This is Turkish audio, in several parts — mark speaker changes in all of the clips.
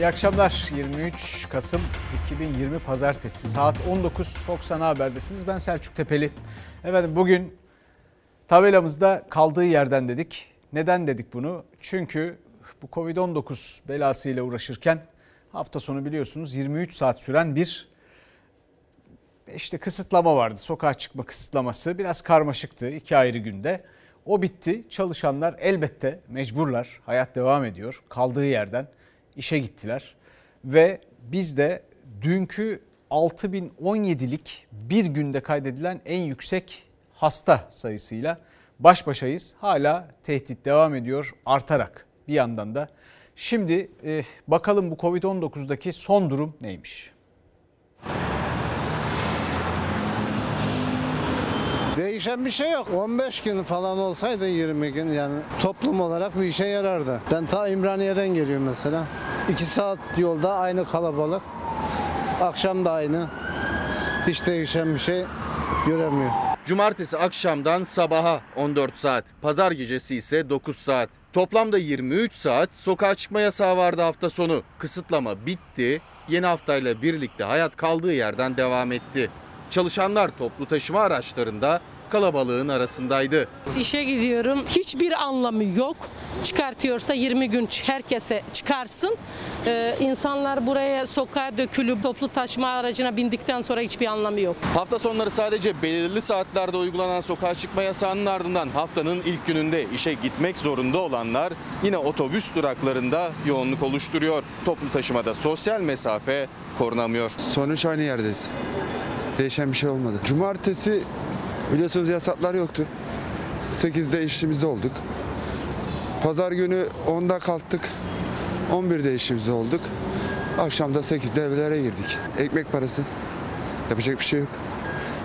Speaker 1: İyi akşamlar. 23 Kasım 2020 Pazartesi saat 19 Fox Ana Haber'desiniz. Ben Selçuk Tepeli. Efendim bugün tabelamızda kaldığı yerden dedik. Neden dedik bunu? Çünkü bu Covid-19 belasıyla uğraşırken hafta sonu biliyorsunuz 23 saat süren bir işte kısıtlama vardı. Sokağa çıkma kısıtlaması biraz karmaşıktı iki ayrı günde. O bitti. Çalışanlar elbette mecburlar. Hayat devam ediyor. Kaldığı yerden işe gittiler. Ve biz de dünkü 6017'lik bir günde kaydedilen en yüksek hasta sayısıyla baş başayız. Hala tehdit devam ediyor artarak bir yandan da. Şimdi e, bakalım bu Covid-19'daki son durum neymiş?
Speaker 2: Değişen bir şey yok. 15 gün falan olsaydı 20 gün yani toplum olarak bir işe yarardı. Ben ta İmraniye'den geliyorum mesela. 2 saat yolda aynı kalabalık. Akşam da aynı. Hiç değişen bir şey göremiyor.
Speaker 3: Cumartesi akşamdan sabaha 14 saat, pazar gecesi ise 9 saat. Toplamda 23 saat sokağa çıkma yasağı vardı hafta sonu. Kısıtlama bitti. Yeni haftayla birlikte hayat kaldığı yerden devam etti. Çalışanlar toplu taşıma araçlarında kalabalığın arasındaydı.
Speaker 4: İşe gidiyorum. Hiçbir anlamı yok. Çıkartıyorsa 20 gün herkese çıkarsın. Ee, insanlar buraya sokağa dökülüp toplu taşıma aracına bindikten sonra hiçbir anlamı yok.
Speaker 3: Hafta sonları sadece belirli saatlerde uygulanan sokağa çıkma yasağının ardından haftanın ilk gününde işe gitmek zorunda olanlar yine otobüs duraklarında yoğunluk oluşturuyor. Toplu taşımada sosyal mesafe korunamıyor.
Speaker 5: Sonuç aynı yerdeyiz. Değişen bir şey olmadı. Cumartesi biliyorsunuz yasaklar yoktu. 8'de işimizde olduk. Pazar günü 10'da kalktık. 11'de işimizde olduk. Akşam da 8'de evlere girdik. Ekmek parası. Yapacak bir şey yok.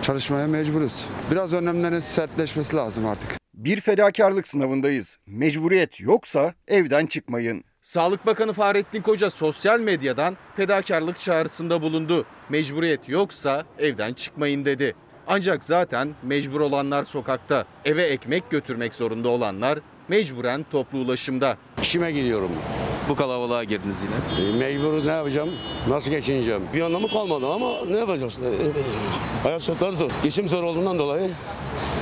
Speaker 5: Çalışmaya mecburuz. Biraz önlemlerin sertleşmesi lazım artık.
Speaker 6: Bir fedakarlık sınavındayız. Mecburiyet yoksa evden çıkmayın.
Speaker 3: Sağlık Bakanı Fahrettin Koca sosyal medyadan fedakarlık çağrısında bulundu. Mecburiyet yoksa evden çıkmayın dedi. Ancak zaten mecbur olanlar sokakta. Eve ekmek götürmek zorunda olanlar mecburen toplu ulaşımda.
Speaker 7: İşime gidiyorum.
Speaker 3: Bu kalabalığa girdiniz yine.
Speaker 7: E, mecbur ne yapacağım? Nasıl geçineceğim? Bir anlamı kalmadı ama ne yapacağız? E, e, hayat şartları zor. Geçim zor olduğundan dolayı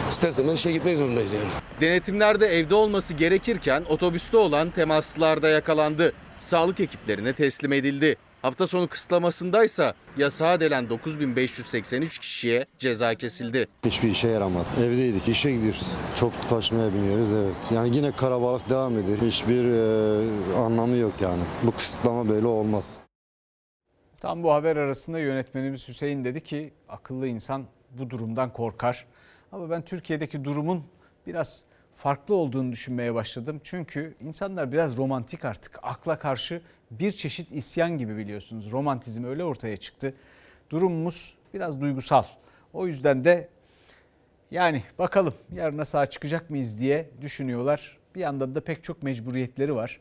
Speaker 7: isterseniz işe gitmek zorundayız yani.
Speaker 3: Denetimlerde evde olması gerekirken otobüste olan temaslılarda yakalandı. Sağlık ekiplerine teslim edildi. Hafta sonu kısıtlamasındaysa yasağa delen 9583 kişiye ceza kesildi.
Speaker 8: Hiçbir işe yaramadı. Evdeydik, işe gidiyoruz. Çok taşımaya biniyoruz evet. Yani yine karabalık devam ediyor. Hiçbir e, anlamı yok yani. Bu kısıtlama böyle olmaz.
Speaker 1: Tam bu haber arasında yönetmenimiz Hüseyin dedi ki akıllı insan bu durumdan korkar. Ama ben Türkiye'deki durumun biraz farklı olduğunu düşünmeye başladım. Çünkü insanlar biraz romantik artık. Akla karşı bir çeşit isyan gibi biliyorsunuz. Romantizm öyle ortaya çıktı. Durumumuz biraz duygusal. O yüzden de yani bakalım yarına sağ çıkacak mıyız diye düşünüyorlar. Bir yandan da pek çok mecburiyetleri var.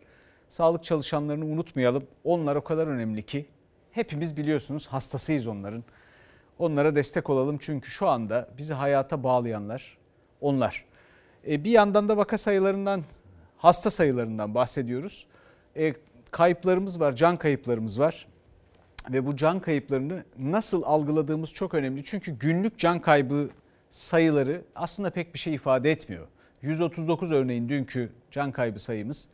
Speaker 1: Sağlık çalışanlarını unutmayalım. Onlar o kadar önemli ki hepimiz biliyorsunuz hastasıyız onların. Onlara destek olalım çünkü şu anda bizi hayata bağlayanlar onlar. E, bir yandan da vaka sayılarından, hasta sayılarından bahsediyoruz. E, kayıplarımız var, can kayıplarımız var. Ve bu can kayıplarını nasıl algıladığımız çok önemli. Çünkü günlük can kaybı sayıları aslında pek bir şey ifade etmiyor. 139 örneğin dünkü can kaybı sayımız.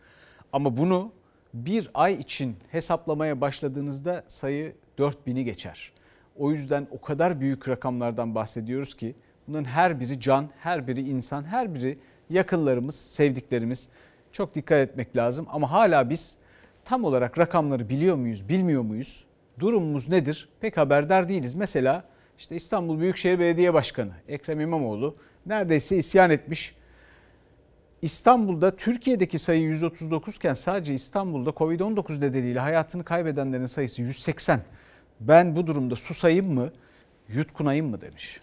Speaker 1: Ama bunu bir ay için hesaplamaya başladığınızda sayı 4000'i geçer. O yüzden o kadar büyük rakamlardan bahsediyoruz ki bunların her biri can, her biri insan, her biri yakınlarımız, sevdiklerimiz. Çok dikkat etmek lazım ama hala biz tam olarak rakamları biliyor muyuz, bilmiyor muyuz? Durumumuz nedir? Pek haberdar değiliz. Mesela işte İstanbul Büyükşehir Belediye Başkanı Ekrem İmamoğlu neredeyse isyan etmiş. İstanbul'da Türkiye'deki sayı 139 iken sadece İstanbul'da Covid-19 nedeniyle hayatını kaybedenlerin sayısı 180. Ben bu durumda susayım mı, yutkunayım mı demiş.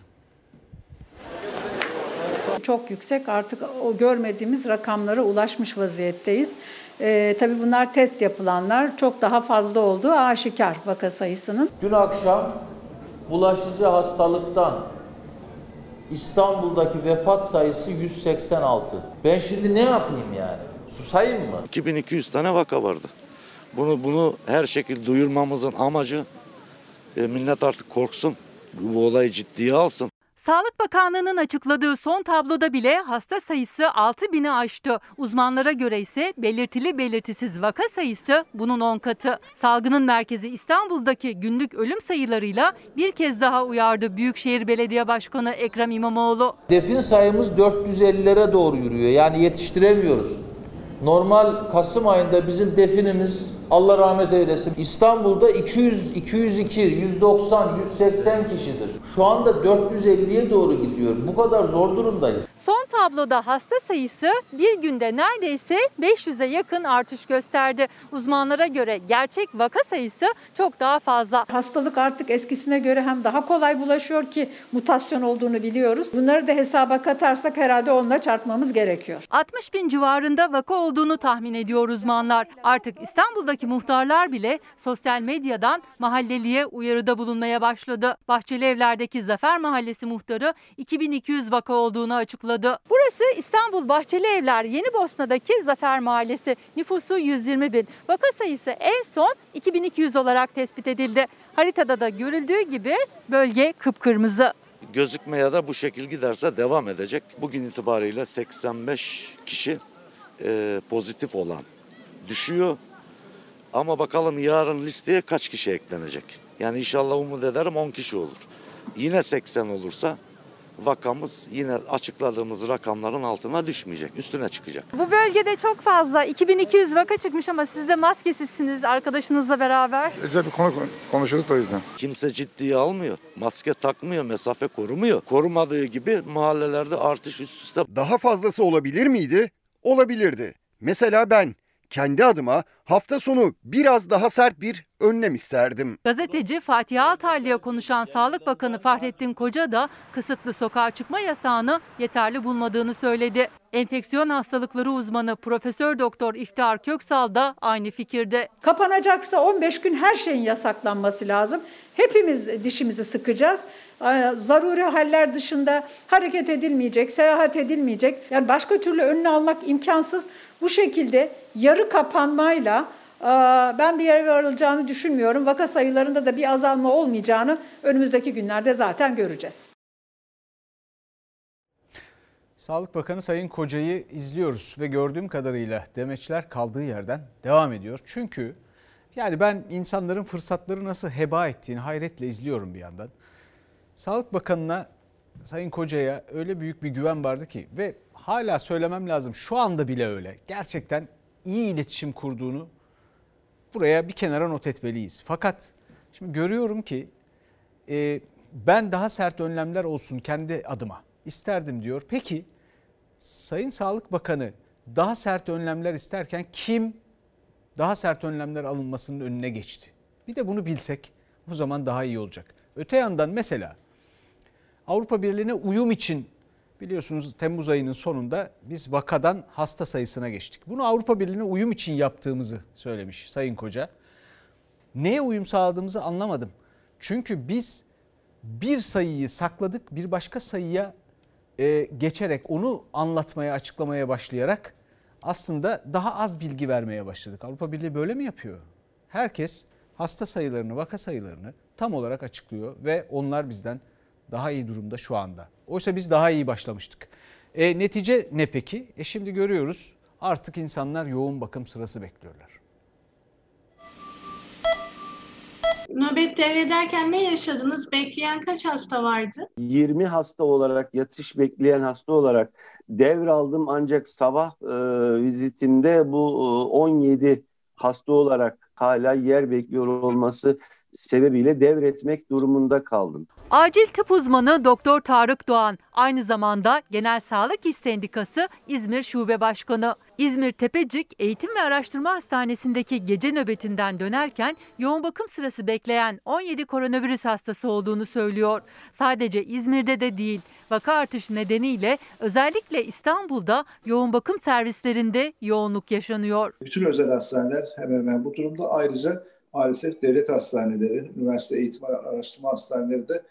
Speaker 9: Çok yüksek artık o görmediğimiz rakamlara ulaşmış vaziyetteyiz. Ee, tabii bunlar test yapılanlar çok daha fazla olduğu aşikar vaka sayısının.
Speaker 10: Dün akşam bulaşıcı hastalıktan İstanbul'daki vefat sayısı 186. Ben şimdi ne yapayım yani? Susayım mı?
Speaker 11: 2200 tane vaka vardı. Bunu bunu her şekilde duyurmamızın amacı e, millet artık korksun. Bu, bu olayı ciddiye alsın.
Speaker 12: Sağlık Bakanlığı'nın açıkladığı son tabloda bile hasta sayısı 6 bini aştı. Uzmanlara göre ise belirtili belirtisiz vaka sayısı bunun 10 katı. Salgının merkezi İstanbul'daki günlük ölüm sayılarıyla bir kez daha uyardı Büyükşehir Belediye Başkanı Ekrem İmamoğlu.
Speaker 10: Defin sayımız 450'lere doğru yürüyor. Yani yetiştiremiyoruz. Normal Kasım ayında bizim definimiz Allah rahmet eylesin İstanbul'da 200, 202, 190, 180 kişidir. Şu anda 450'ye doğru gidiyor. Bu kadar zor durumdayız.
Speaker 12: Son tabloda hasta sayısı bir günde neredeyse 500'e yakın artış gösterdi. Uzmanlara göre gerçek vaka sayısı çok daha fazla.
Speaker 9: Hastalık artık eskisine göre hem daha kolay bulaşıyor ki mutasyon olduğunu biliyoruz. Bunları da hesaba katarsak herhalde onunla çarpmamız gerekiyor.
Speaker 12: 60 bin civarında vaka olduğunu tahmin ediyor uzmanlar. Artık İstanbul'daki muhtarlar bile sosyal medyadan mahalleliye uyarıda bulunmaya başladı. Bahçeli Evler'deki Zafer Mahallesi muhtarı 2200 vaka olduğunu açıkladı. Burası İstanbul Bahçeli Evler Yeni Bosna'daki Zafer Mahallesi. Nüfusu 120 bin. Vaka sayısı en son 2200 olarak tespit edildi. Haritada da görüldüğü gibi bölge kıpkırmızı.
Speaker 11: Gözükmeye de bu şekil giderse devam edecek. Bugün itibariyle 85 kişi e, pozitif olan düşüyor. Ama bakalım yarın listeye kaç kişi eklenecek? Yani inşallah umut ederim 10 kişi olur. Yine 80 olursa vakamız yine açıkladığımız rakamların altına düşmeyecek. Üstüne çıkacak.
Speaker 12: Bu bölgede çok fazla 2200 vaka çıkmış ama siz de maskesizsiniz arkadaşınızla beraber.
Speaker 13: Özel bir konu konuşuyorduk da o yüzden.
Speaker 11: Kimse ciddiye almıyor. Maske takmıyor, mesafe korumuyor. Korumadığı gibi mahallelerde artış üst üste.
Speaker 6: Daha fazlası olabilir miydi? Olabilirdi. Mesela ben kendi adıma hafta sonu biraz daha sert bir önlem isterdim.
Speaker 12: Gazeteci Fatih Altaylı'ya konuşan Sağlık Bakanı Fahrettin Koca da kısıtlı sokağa çıkma yasağını yeterli bulmadığını söyledi. Enfeksiyon hastalıkları uzmanı Profesör Doktor İftihar Köksal da aynı fikirde.
Speaker 9: Kapanacaksa 15 gün her şeyin yasaklanması lazım. Hepimiz dişimizi sıkacağız. Zaruri haller dışında hareket edilmeyecek, seyahat edilmeyecek. Yani başka türlü önünü almak imkansız. Bu şekilde yarı kapanmayla ben bir yere varılacağını düşünmüyorum. Vaka sayılarında da bir azalma olmayacağını önümüzdeki günlerde zaten göreceğiz.
Speaker 1: Sağlık Bakanı Sayın Koca'yı izliyoruz ve gördüğüm kadarıyla demeçler kaldığı yerden devam ediyor. Çünkü yani ben insanların fırsatları nasıl heba ettiğini hayretle izliyorum bir yandan. Sağlık Bakanı'na Sayın Koca'ya öyle büyük bir güven vardı ki ve hala söylemem lazım şu anda bile öyle. Gerçekten iyi iletişim kurduğunu buraya bir kenara not etmeliyiz. Fakat şimdi görüyorum ki e, ben daha sert önlemler olsun kendi adıma isterdim diyor. Peki Sayın Sağlık Bakanı daha sert önlemler isterken kim daha sert önlemler alınmasının önüne geçti? Bir de bunu bilsek bu zaman daha iyi olacak. Öte yandan mesela Avrupa Birliği'ne uyum için biliyorsunuz Temmuz ayının sonunda biz vakadan hasta sayısına geçtik. Bunu Avrupa Birliği'ne uyum için yaptığımızı söylemiş Sayın Koca. Neye uyum sağladığımızı anlamadım. Çünkü biz bir sayıyı sakladık bir başka sayıya e, geçerek onu anlatmaya açıklamaya başlayarak aslında daha az bilgi vermeye başladık. Avrupa Birliği böyle mi yapıyor? Herkes hasta sayılarını, vaka sayılarını tam olarak açıklıyor ve onlar bizden daha iyi durumda şu anda. Oysa biz daha iyi başlamıştık. E, netice ne peki? E şimdi görüyoruz artık insanlar yoğun bakım sırası bekliyorlar.
Speaker 14: Nöbet devrederken ne yaşadınız? Bekleyen kaç hasta vardı?
Speaker 15: 20 hasta olarak, yatış bekleyen hasta olarak devraldım ancak sabah e, vizitimde bu e, 17 hasta olarak hala yer bekliyor olması sebebiyle devretmek durumunda kaldım.
Speaker 12: Acil tıp uzmanı Doktor Tarık Doğan aynı zamanda Genel Sağlık İş Sendikası İzmir Şube Başkanı. İzmir Tepecik Eğitim ve Araştırma Hastanesi'ndeki gece nöbetinden dönerken yoğun bakım sırası bekleyen 17 koronavirüs hastası olduğunu söylüyor. Sadece İzmir'de de değil vaka artışı nedeniyle özellikle İstanbul'da yoğun bakım servislerinde yoğunluk yaşanıyor.
Speaker 16: Bütün özel hastaneler hemen hemen bu durumda ayrıca maalesef devlet hastaneleri, üniversite eğitim araştırma hastaneleri de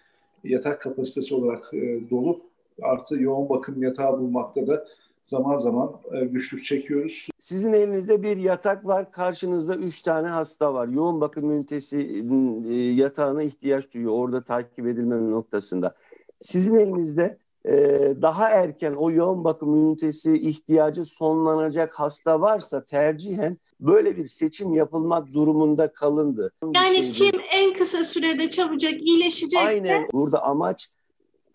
Speaker 16: yatak kapasitesi olarak e, dolu. Artı yoğun bakım yatağı bulmakta da zaman zaman e, güçlük çekiyoruz.
Speaker 15: Sizin elinizde bir yatak var, karşınızda üç tane hasta var. Yoğun bakım ünitesi e, yatağına ihtiyaç duyuyor orada takip edilme noktasında. Sizin elinizde e, daha erken o yoğun bakım ünitesi ihtiyacı sonlanacak hasta varsa tercihen böyle bir seçim yapılmak durumunda kalındı.
Speaker 14: Yani
Speaker 15: şey
Speaker 14: kim en kısa sürede çabucak iyileşecekse
Speaker 15: Aynen. Burada amaç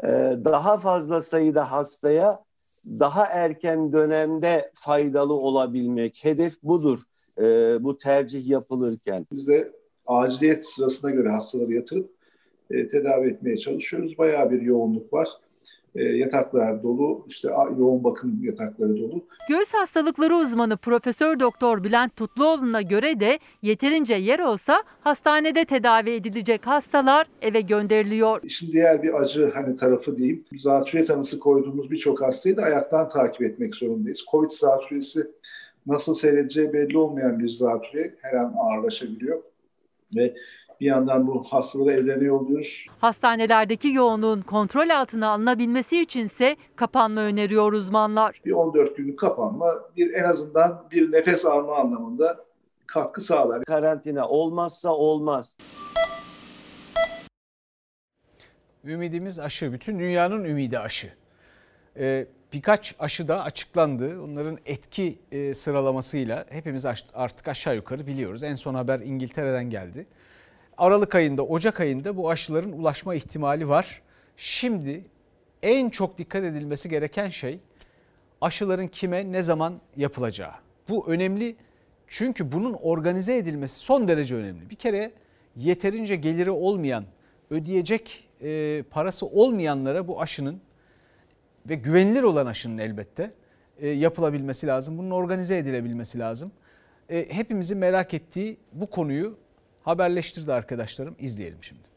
Speaker 15: e, daha fazla sayıda hastaya daha erken dönemde faydalı olabilmek. Hedef budur e, bu tercih yapılırken.
Speaker 16: Biz de aciliyet sırasına göre hastaları yatırıp e, tedavi etmeye çalışıyoruz. Bayağı bir yoğunluk var. E, yataklar dolu, işte yoğun bakım yatakları dolu.
Speaker 12: Göğüs hastalıkları uzmanı Profesör Doktor Bülent Tutluoğlu'na göre de yeterince yer olsa hastanede tedavi edilecek hastalar eve gönderiliyor.
Speaker 16: İşin diğer bir acı hani tarafı diyeyim. Zatürre tanısı koyduğumuz birçok hastayı da ayaktan takip etmek zorundayız. Covid zatürresi nasıl seyredeceği belli olmayan bir zatürre her an ağırlaşabiliyor. Ve bir yandan bu hastaları evlerine yolluyoruz.
Speaker 12: Hastanelerdeki yoğunluğun kontrol altına alınabilmesi içinse kapanma öneriyor uzmanlar.
Speaker 16: Bir 14 günlük kapanma bir en azından bir nefes alma anlamında katkı sağlar.
Speaker 15: Karantina olmazsa olmaz.
Speaker 1: Ümidimiz aşı. Bütün dünyanın ümidi aşı. Ee, birkaç aşı da açıklandı. Onların etki e, sıralamasıyla hepimiz artık aşağı yukarı biliyoruz. En son haber İngiltere'den geldi. Aralık ayında, Ocak ayında bu aşıların ulaşma ihtimali var. Şimdi en çok dikkat edilmesi gereken şey aşıların kime ne zaman yapılacağı. Bu önemli çünkü bunun organize edilmesi son derece önemli. Bir kere yeterince geliri olmayan, ödeyecek e, parası olmayanlara bu aşının ve güvenilir olan aşının elbette e, yapılabilmesi lazım. Bunun organize edilebilmesi lazım. E, hepimizin merak ettiği bu konuyu haberleştirdi arkadaşlarım. İzleyelim şimdi.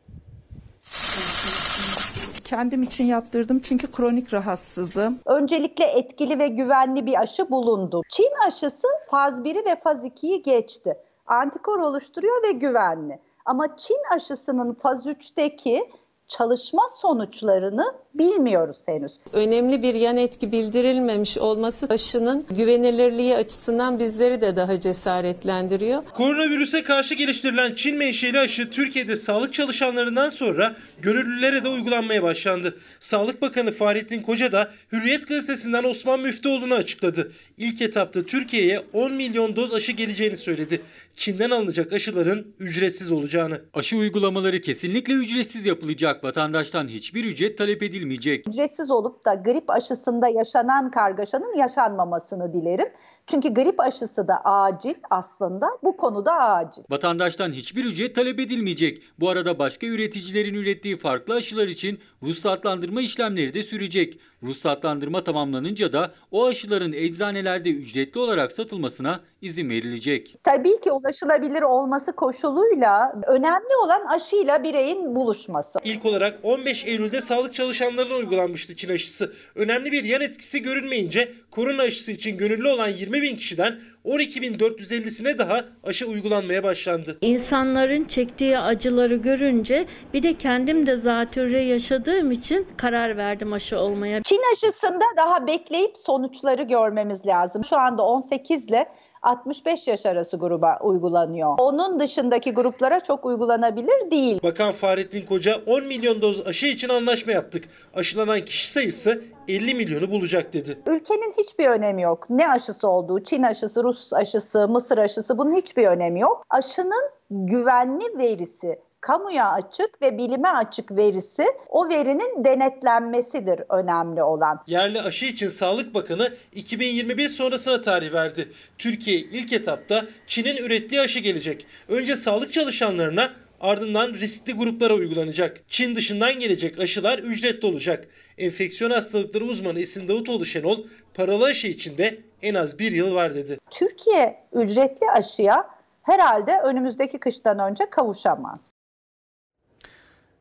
Speaker 17: Kendim için yaptırdım çünkü kronik rahatsızım.
Speaker 18: Öncelikle etkili ve güvenli bir aşı bulundu. Çin aşısı faz 1'i ve faz 2'yi geçti. Antikor oluşturuyor ve güvenli. Ama Çin aşısının faz 3'teki çalışma sonuçlarını bilmiyoruz henüz.
Speaker 19: Önemli bir yan etki bildirilmemiş olması aşının güvenilirliği açısından bizleri de daha cesaretlendiriyor.
Speaker 20: Koronavirüse karşı geliştirilen Çin menşeli aşı Türkiye'de sağlık çalışanlarından sonra gönüllülere de uygulanmaya başlandı. Sağlık Bakanı Fahrettin Koca da Hürriyet gazetesinden Osman Müftüoğlu'nu açıkladı. İlk etapta Türkiye'ye 10 milyon doz aşı geleceğini söyledi. Çin'den alınacak aşıların ücretsiz olacağını.
Speaker 21: Aşı uygulamaları kesinlikle ücretsiz yapılacak. Vatandaştan hiçbir ücret talep edilmeyecek.
Speaker 18: Ücretsiz olup da grip aşısında yaşanan kargaşanın yaşanmamasını dilerim. Çünkü grip aşısı da acil aslında bu konuda acil.
Speaker 21: Vatandaştan hiçbir ücret talep edilmeyecek. Bu arada başka üreticilerin ürettiği farklı aşılar için ruhsatlandırma işlemleri de sürecek. Ruhsatlandırma tamamlanınca da o aşıların eczanelerde ücretli olarak satılmasına izin verilecek.
Speaker 18: Tabii ki ulaşılabilir olması koşuluyla önemli olan aşıyla bireyin buluşması.
Speaker 20: İlk olarak 15 Eylül'de sağlık çalışanlarına uygulanmıştı Çin aşısı. Önemli bir yan etkisi görünmeyince korona aşısı için gönüllü olan 20 bin kişiden 12.450'sine daha aşı uygulanmaya başlandı.
Speaker 22: İnsanların çektiği acıları görünce bir de kendim de zatürre yaşadığım için karar verdim aşı olmaya.
Speaker 18: Çin aşısında daha bekleyip sonuçları görmemiz lazım. Şu anda 18 ile 65 yaş arası gruba uygulanıyor. Onun dışındaki gruplara çok uygulanabilir değil.
Speaker 20: Bakan Fahrettin Koca 10 milyon doz aşı için anlaşma yaptık. Aşılanan kişi sayısı 50 milyonu bulacak dedi.
Speaker 18: Ülkenin hiçbir önemi yok. Ne aşısı olduğu, Çin aşısı, Rus aşısı, Mısır aşısı bunun hiçbir önemi yok. Aşının güvenli verisi, kamuya açık ve bilime açık verisi o verinin denetlenmesidir önemli olan.
Speaker 20: Yerli aşı için Sağlık Bakanı 2021 sonrasına tarih verdi. Türkiye ilk etapta Çin'in ürettiği aşı gelecek. Önce sağlık çalışanlarına ardından riskli gruplara uygulanacak. Çin dışından gelecek aşılar ücretli olacak. Enfeksiyon hastalıkları uzmanı Esin Davutoğlu Şenol paralı aşı için de en az bir yıl var dedi.
Speaker 18: Türkiye ücretli aşıya herhalde önümüzdeki kıştan önce kavuşamaz.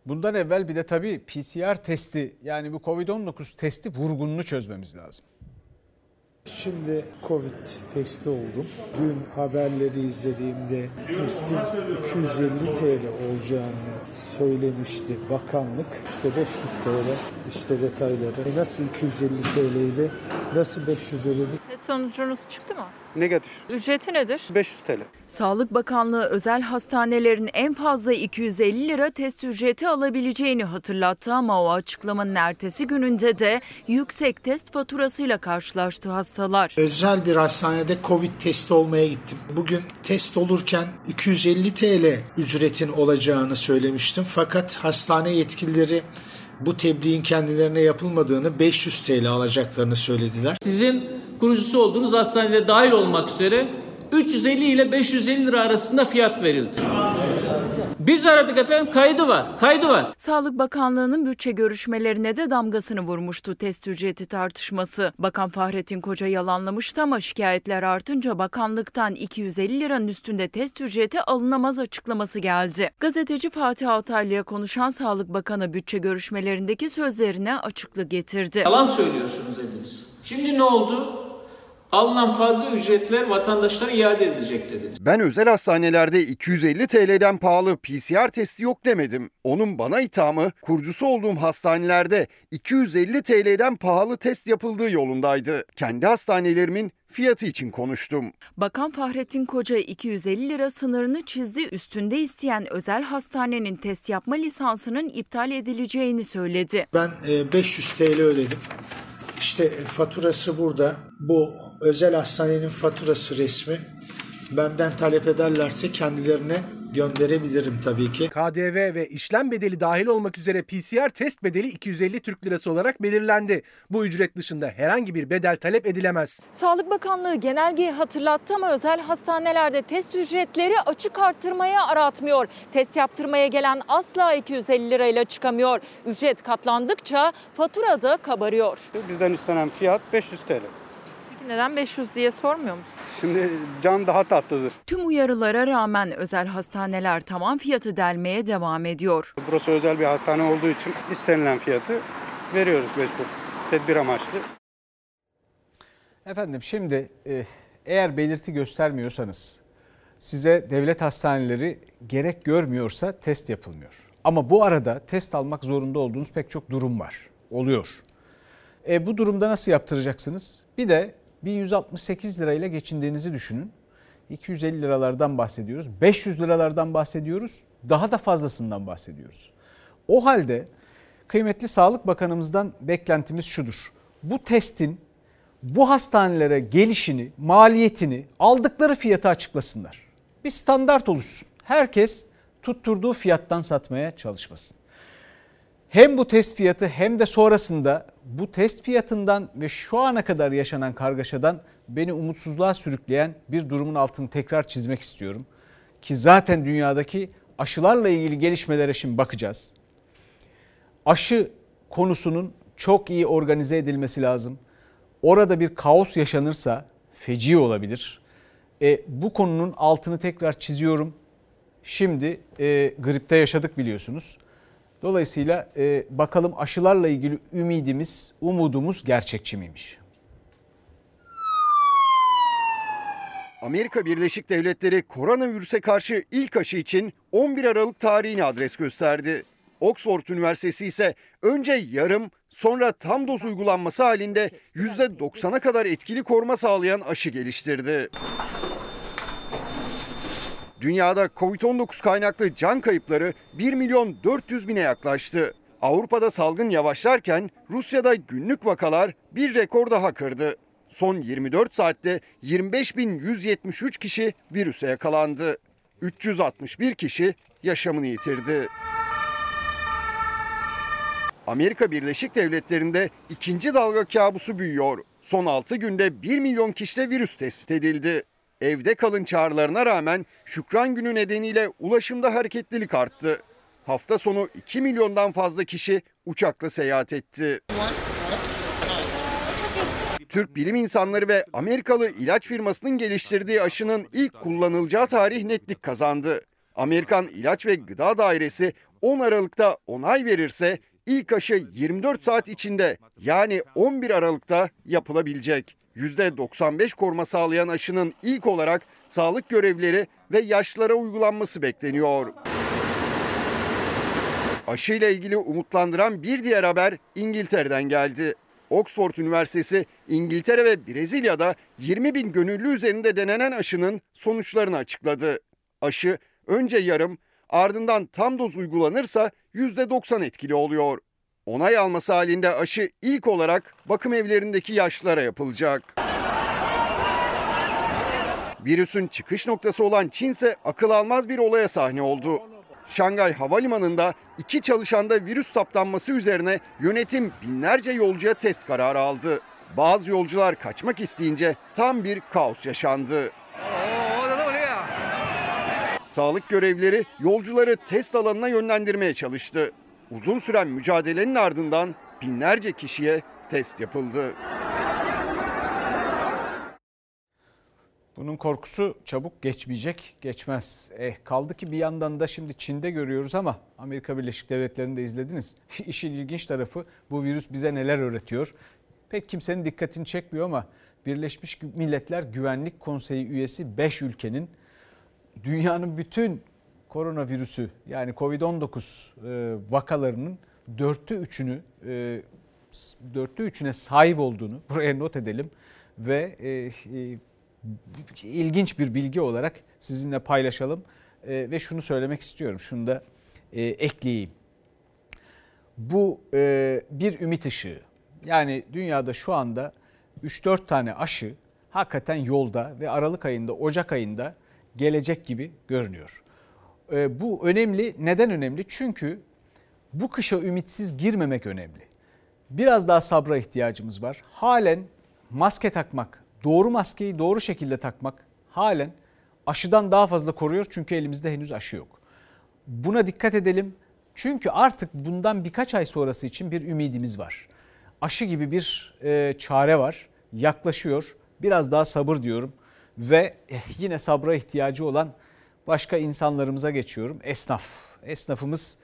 Speaker 1: Bundan evvel bir de tabii PCR testi yani bu Covid-19 testi vurgununu çözmemiz lazım.
Speaker 23: Şimdi Covid testi oldum. Dün haberleri izlediğimde testin 250 TL olacağını söylemişti bakanlık. İşte 500 TL işte detayları. E nasıl 250 TL ile Nasıl 500 ödedik?
Speaker 24: Sonucunuz çıktı mı?
Speaker 25: Negatif.
Speaker 24: Ücreti nedir?
Speaker 25: 500 TL.
Speaker 24: Sağlık Bakanlığı özel hastanelerin en fazla 250 lira test ücreti alabileceğini hatırlattı ama o açıklamanın ertesi gününde de yüksek test faturasıyla karşılaştı hastalar.
Speaker 23: Özel bir hastanede Covid testi olmaya gittim. Bugün test olurken 250 TL ücretin olacağını söylemiştim. Fakat hastane yetkilileri bu tebliğin kendilerine yapılmadığını 500 TL alacaklarını söylediler.
Speaker 26: Sizin kurucusu olduğunuz hastanede dahil olmak üzere 350 ile 550 lira arasında fiyat verildi. Biz aradık efendim kaydı var, kaydı var.
Speaker 24: Sağlık Bakanlığı'nın bütçe görüşmelerine de damgasını vurmuştu test ücreti tartışması. Bakan Fahrettin Koca yalanlamıştı ama şikayetler artınca bakanlıktan 250 liranın üstünde test ücreti alınamaz açıklaması geldi. Gazeteci Fatih Altaylı'ya konuşan Sağlık Bakanı bütçe görüşmelerindeki sözlerine açıklık getirdi.
Speaker 26: Yalan söylüyorsunuz dediniz. Şimdi ne oldu? Alınan fazla ücretler vatandaşlara iade edilecek dediniz.
Speaker 6: Ben özel hastanelerde 250 TL'den pahalı PCR testi yok demedim. Onun bana ithamı kurucusu olduğum hastanelerde 250 TL'den pahalı test yapıldığı yolundaydı. Kendi hastanelerimin fiyatı için konuştum.
Speaker 24: Bakan Fahrettin Koca 250 lira sınırını çizdi. Üstünde isteyen özel hastanenin test yapma lisansının iptal edileceğini söyledi.
Speaker 23: Ben e, 500 TL ödedim. İşte faturası burada. Bu özel hastanenin faturası resmi. Benden talep ederlerse kendilerine gönderebilirim tabii ki.
Speaker 27: KDV ve işlem bedeli dahil olmak üzere PCR test bedeli 250 Türk Lirası olarak belirlendi. Bu ücret dışında herhangi bir bedel talep edilemez.
Speaker 24: Sağlık Bakanlığı genelgeyi hatırlattı ama özel hastanelerde test ücretleri açık arttırmaya aratmıyor. Test yaptırmaya gelen asla 250 lirayla çıkamıyor. Ücret katlandıkça fatura da kabarıyor.
Speaker 25: Bizden istenen fiyat 500 TL.
Speaker 24: Peki neden 500 diye sormuyor musunuz?
Speaker 25: Şimdi can daha tatlıdır.
Speaker 24: Tüm uyarılara rağmen özel hastaneler tamam fiyatı delmeye devam ediyor.
Speaker 25: Burası özel bir hastane olduğu için istenilen fiyatı veriyoruz mecbur. Tedbir amaçlı.
Speaker 1: Efendim şimdi e, eğer belirti göstermiyorsanız size devlet hastaneleri gerek görmüyorsa test yapılmıyor. Ama bu arada test almak zorunda olduğunuz pek çok durum var. Oluyor. E, bu durumda nasıl yaptıracaksınız? Bir de 1168 lirayla geçindiğinizi düşünün. 250 liralardan bahsediyoruz. 500 liralardan bahsediyoruz. Daha da fazlasından bahsediyoruz. O halde kıymetli Sağlık Bakanımızdan beklentimiz şudur. Bu testin bu hastanelere gelişini, maliyetini, aldıkları fiyatı açıklasınlar. Bir standart oluşsun. Herkes tutturduğu fiyattan satmaya çalışmasın. Hem bu test fiyatı hem de sonrasında bu test fiyatından ve şu ana kadar yaşanan kargaşadan beni umutsuzluğa sürükleyen bir durumun altını tekrar çizmek istiyorum. Ki zaten dünyadaki aşılarla ilgili gelişmelere şimdi bakacağız. Aşı konusunun çok iyi organize edilmesi lazım. Orada bir kaos yaşanırsa feci olabilir. E, bu konunun altını tekrar çiziyorum. Şimdi e, gripte yaşadık biliyorsunuz. Dolayısıyla e, bakalım aşılarla ilgili ümidimiz, umudumuz gerçekçi miymiş?
Speaker 6: Amerika Birleşik Devletleri koronavirüse karşı ilk aşı için 11 Aralık tarihini adres gösterdi. Oxford Üniversitesi ise önce yarım sonra tam doz uygulanması halinde %90'a kadar etkili koruma sağlayan aşı geliştirdi. Dünyada Covid-19 kaynaklı can kayıpları 1 milyon 400 bine yaklaştı. Avrupa'da salgın yavaşlarken Rusya'da günlük vakalar bir rekor daha kırdı. Son 24 saatte 25.173 kişi virüse yakalandı. 361 kişi yaşamını yitirdi. Amerika Birleşik Devletleri'nde ikinci dalga kabusu büyüyor. Son 6 günde 1 milyon kişide virüs tespit edildi. Evde kalın çağrılarına rağmen Şükran Günü nedeniyle ulaşımda hareketlilik arttı. Hafta sonu 2 milyondan fazla kişi uçakla seyahat etti. Türk bilim insanları ve Amerikalı ilaç firmasının geliştirdiği aşının ilk kullanılacağı tarih netlik kazandı. Amerikan İlaç ve Gıda Dairesi 10 Aralık'ta onay verirse ilk aşı 24 saat içinde yani 11 Aralık'ta yapılabilecek. %95 koruma sağlayan aşının ilk olarak sağlık görevlileri ve yaşlılara uygulanması bekleniyor. Aşıyla ilgili umutlandıran bir diğer haber İngiltere'den geldi. Oxford Üniversitesi İngiltere ve Brezilya'da 20 bin gönüllü üzerinde denenen aşının sonuçlarını açıkladı. Aşı önce yarım ardından tam doz uygulanırsa %90 etkili oluyor. Onay alması halinde aşı ilk olarak bakım evlerindeki yaşlılara yapılacak. Virüsün çıkış noktası olan Çin ise akıl almaz bir olaya sahne oldu. Şangay Havalimanı'nda iki çalışanda virüs saptanması üzerine yönetim binlerce yolcuya test kararı aldı. Bazı yolcular kaçmak isteyince tam bir kaos yaşandı. Sağlık görevlileri yolcuları test alanına yönlendirmeye çalıştı. Uzun süren mücadelenin ardından binlerce kişiye test yapıldı.
Speaker 1: Bunun korkusu çabuk geçmeyecek, geçmez. Eh kaldı ki bir yandan da şimdi Çin'de görüyoruz ama Amerika Birleşik Devletleri'nde izlediniz. İşin ilginç tarafı bu virüs bize neler öğretiyor. Pek kimsenin dikkatini çekmiyor ama Birleşmiş Milletler Güvenlik Konseyi üyesi 5 ülkenin dünyanın bütün koronavirüsü yani Covid-19 e, vakalarının dörtte üçünü e, dörtte üçüne sahip olduğunu buraya not edelim ve e, ilginç bir bilgi olarak sizinle paylaşalım ve şunu söylemek istiyorum şunu da ekleyeyim. Bu bir ümit ışığı yani dünyada şu anda 3-4 tane aşı hakikaten yolda ve Aralık ayında Ocak ayında gelecek gibi görünüyor. Ee, bu önemli. Neden önemli? Çünkü bu kışa ümitsiz girmemek önemli. Biraz daha sabra ihtiyacımız var. Halen maske takmak, doğru maskeyi doğru şekilde takmak halen aşıdan daha fazla koruyor çünkü elimizde henüz aşı yok. Buna dikkat edelim. Çünkü artık bundan birkaç ay sonrası için bir ümidimiz var. Aşı gibi bir e, çare var. Yaklaşıyor. Biraz daha sabır diyorum ve eh, yine sabra ihtiyacı olan başka insanlarımıza geçiyorum. Esnaf. Esnafımız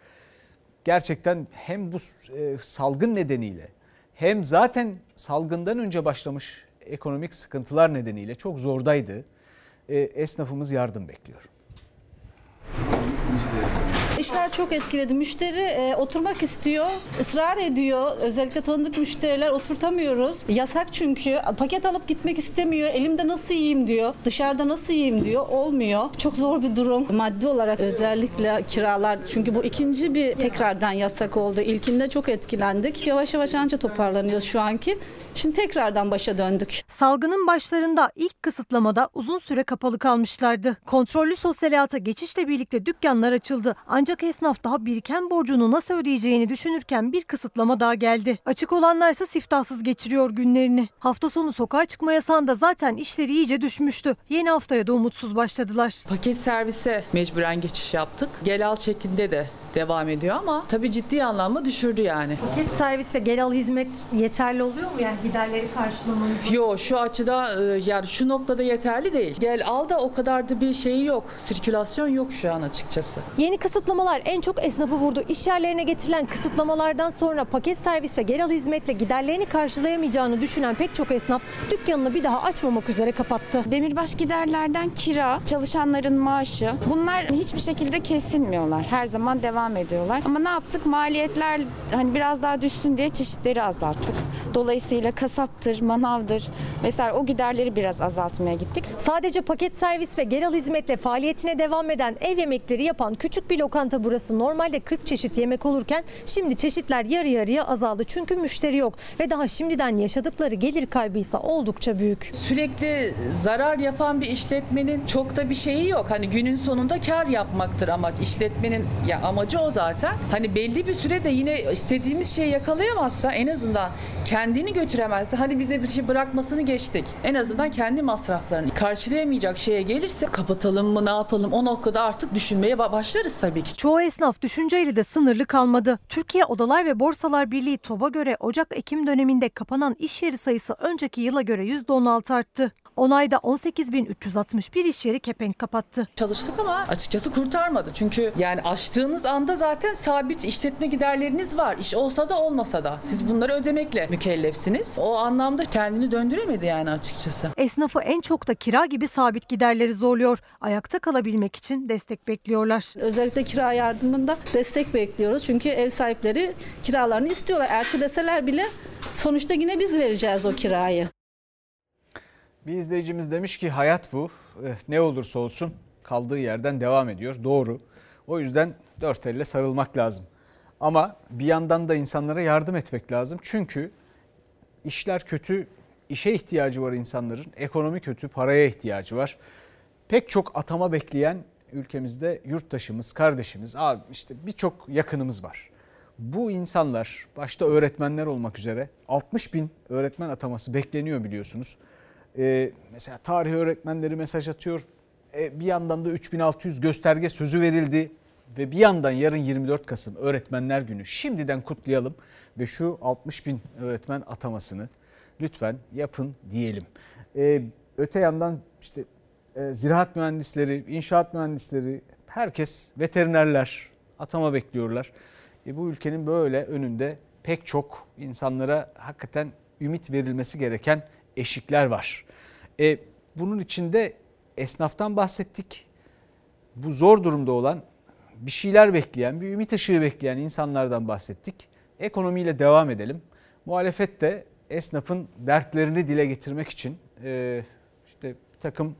Speaker 1: gerçekten hem bu e, salgın nedeniyle hem zaten salgından önce başlamış ekonomik sıkıntılar nedeniyle çok zordaydı. E, esnafımız yardım bekliyor.
Speaker 28: İşler çok etkiledi. Müşteri e, oturmak istiyor, ısrar ediyor. Özellikle tanıdık müşteriler oturtamıyoruz. Yasak çünkü. Paket alıp gitmek istemiyor. Elimde nasıl yiyeyim diyor. Dışarıda nasıl yiyeyim diyor. Olmuyor. Çok zor bir durum. Maddi olarak özellikle kiralar. Çünkü bu ikinci bir tekrardan yasak oldu. İlkinde çok etkilendik. Yavaş yavaş anca toparlanıyoruz şu anki. Şimdi tekrardan başa döndük.
Speaker 29: Salgının başlarında ilk kısıtlamada uzun süre kapalı kalmışlardı. Kontrollü sosyal hayata geçişle birlikte dükkanlar açıldı. Ancak esnaf daha biriken borcunu nasıl ödeyeceğini düşünürken bir kısıtlama daha geldi. Açık olanlarsa siftahsız geçiriyor günlerini. Hafta sonu sokağa çıkma yasağında zaten işleri iyice düşmüştü. Yeni haftaya da umutsuz başladılar.
Speaker 30: Paket servise mecburen geçiş yaptık. Gel al şeklinde de devam ediyor ama tabii ciddi anlamda düşürdü yani.
Speaker 29: Paket servis ve gel al hizmet yeterli oluyor mu yani giderleri karşılamanız?
Speaker 30: Yok şu açıda e, yani şu noktada yeterli değil. Gel al da o kadar da bir şeyi yok. Sirkülasyon yok şu an açıkçası.
Speaker 29: Yeni kısıtlamalar en çok esnafı vurdu. İş yerlerine getirilen kısıtlamalardan sonra paket servis ve gel al hizmetle giderlerini karşılayamayacağını düşünen pek çok esnaf dükkanını bir daha açmamak üzere kapattı.
Speaker 31: Demirbaş giderlerden kira, çalışanların maaşı bunlar hiçbir şekilde kesilmiyorlar. Her zaman devam devam ediyorlar. Ama ne yaptık? Maliyetler hani biraz daha düşsün diye çeşitleri azalttık. Dolayısıyla kasaptır, manavdır vesaire o giderleri biraz azaltmaya gittik.
Speaker 29: Sadece paket servis ve gel al hizmetle faaliyetine devam eden ev yemekleri yapan küçük bir lokanta burası. Normalde 40 çeşit yemek olurken şimdi çeşitler yarı yarıya azaldı. Çünkü müşteri yok ve daha şimdiden yaşadıkları gelir kaybıysa oldukça büyük.
Speaker 30: Sürekli zarar yapan bir işletmenin çok da bir şeyi yok. Hani günün sonunda kar yapmaktır amaç. İşletmenin ya amacı o zaten. Hani belli bir sürede yine istediğimiz şeyi yakalayamazsa en azından kendini götüremezse hani bize bir şey bırakmasını geçtik. En azından kendi masraflarını karşılayamayacak şeye gelirse kapatalım mı ne yapalım o noktada artık düşünmeye başlarız tabii ki.
Speaker 29: Çoğu esnaf düşünceyle de sınırlı kalmadı. Türkiye Odalar ve Borsalar Birliği TOB'a göre Ocak-Ekim döneminde kapanan iş yeri sayısı önceki yıla göre %16 arttı. 10 ayda 18.361 iş yeri kepenk kapattı.
Speaker 30: Çalıştık ama açıkçası kurtarmadı. Çünkü yani açtığınız anda zaten sabit işletme giderleriniz var. İş olsa da olmasa da. Siz bunları ödemekle mükellefsiniz. O anlamda kendini döndüremedi yani açıkçası.
Speaker 29: Esnafı en çok da kira gibi sabit giderleri zorluyor. Ayakta kalabilmek için destek bekliyorlar.
Speaker 28: Özellikle kira yardımında destek bekliyoruz. Çünkü ev sahipleri kiralarını istiyorlar. Erteleseler bile sonuçta yine biz vereceğiz o kirayı.
Speaker 1: Bir izleyicimiz demiş ki hayat bu. Eh, Ne olursa olsun kaldığı yerden devam ediyor. Doğru. O yüzden dört elle sarılmak lazım. Ama bir yandan da insanlara yardım etmek lazım. Çünkü işler kötü, işe ihtiyacı var insanların. Ekonomi kötü, paraya ihtiyacı var. Pek çok atama bekleyen ülkemizde yurttaşımız, kardeşimiz, abi işte birçok yakınımız var. Bu insanlar başta öğretmenler olmak üzere 60 bin öğretmen ataması bekleniyor biliyorsunuz. Ee, mesela tarih öğretmenleri mesaj atıyor. Ee, bir yandan da 3600 gösterge sözü verildi. Ve bir yandan yarın 24 Kasım Öğretmenler Günü şimdiden kutlayalım. Ve şu 60 bin öğretmen atamasını lütfen yapın diyelim. Ee, öte yandan işte e, ziraat mühendisleri, inşaat mühendisleri, herkes veterinerler atama bekliyorlar. E, bu ülkenin böyle önünde pek çok insanlara hakikaten ümit verilmesi gereken eşikler var. E, bunun içinde esnaftan bahsettik. Bu zor durumda olan bir şeyler bekleyen, bir ümit ışığı bekleyen insanlardan bahsettik. Ekonomiyle devam edelim. Muhalefet de esnafın dertlerini dile getirmek için e, işte bir takım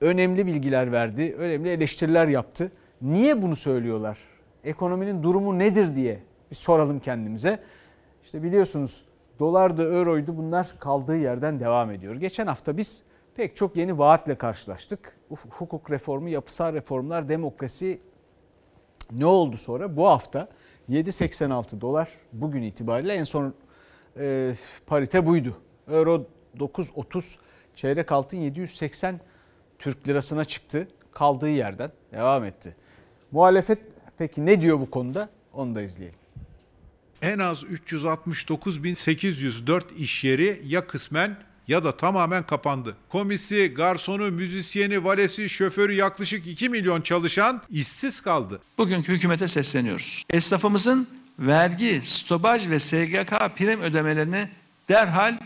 Speaker 1: önemli bilgiler verdi, önemli eleştiriler yaptı. Niye bunu söylüyorlar? Ekonominin durumu nedir diye bir soralım kendimize. İşte biliyorsunuz dolardı, euroydu bunlar kaldığı yerden devam ediyor. Geçen hafta biz pek çok yeni vaatle karşılaştık. Hukuk reformu, yapısal reformlar, demokrasi ne oldu sonra? Bu hafta 7.86 dolar bugün itibariyle en son e, parite buydu. Euro 9.30 çeyrek altın 780 Türk lirasına çıktı. Kaldığı yerden devam etti. Muhalefet peki ne diyor bu konuda? Onu da izleyelim.
Speaker 32: En az 369.804 iş yeri ya kısmen ya da tamamen kapandı. Komisi, garsonu, müzisyeni, valesi, şoförü yaklaşık 2 milyon çalışan işsiz kaldı.
Speaker 33: Bugünkü hükümete sesleniyoruz. Esnafımızın vergi, stopaj ve SGK prim ödemelerini derhal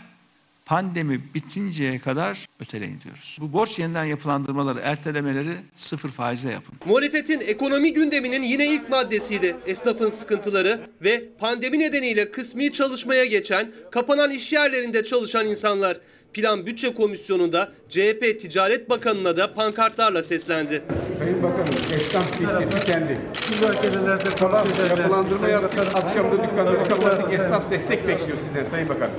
Speaker 33: pandemi bitinceye kadar öteleyin diyoruz. Bu borç yeniden yapılandırmaları, ertelemeleri sıfır faizle yapın.
Speaker 34: Muhalefetin ekonomi gündeminin yine ilk maddesiydi. Esnafın sıkıntıları ve pandemi nedeniyle kısmi çalışmaya geçen, kapanan iş yerlerinde çalışan insanlar. Plan Bütçe Komisyonu'nda CHP Ticaret Bakanı'na da pankartlarla seslendi.
Speaker 35: Sayın Bakanım, esnaf gitti, tükendi. Müzakerelerde tamam, yapılandırma yaptık, akşam da dükkanları kapattık, esnaf destek bekliyor sizden Sayın Bakanım.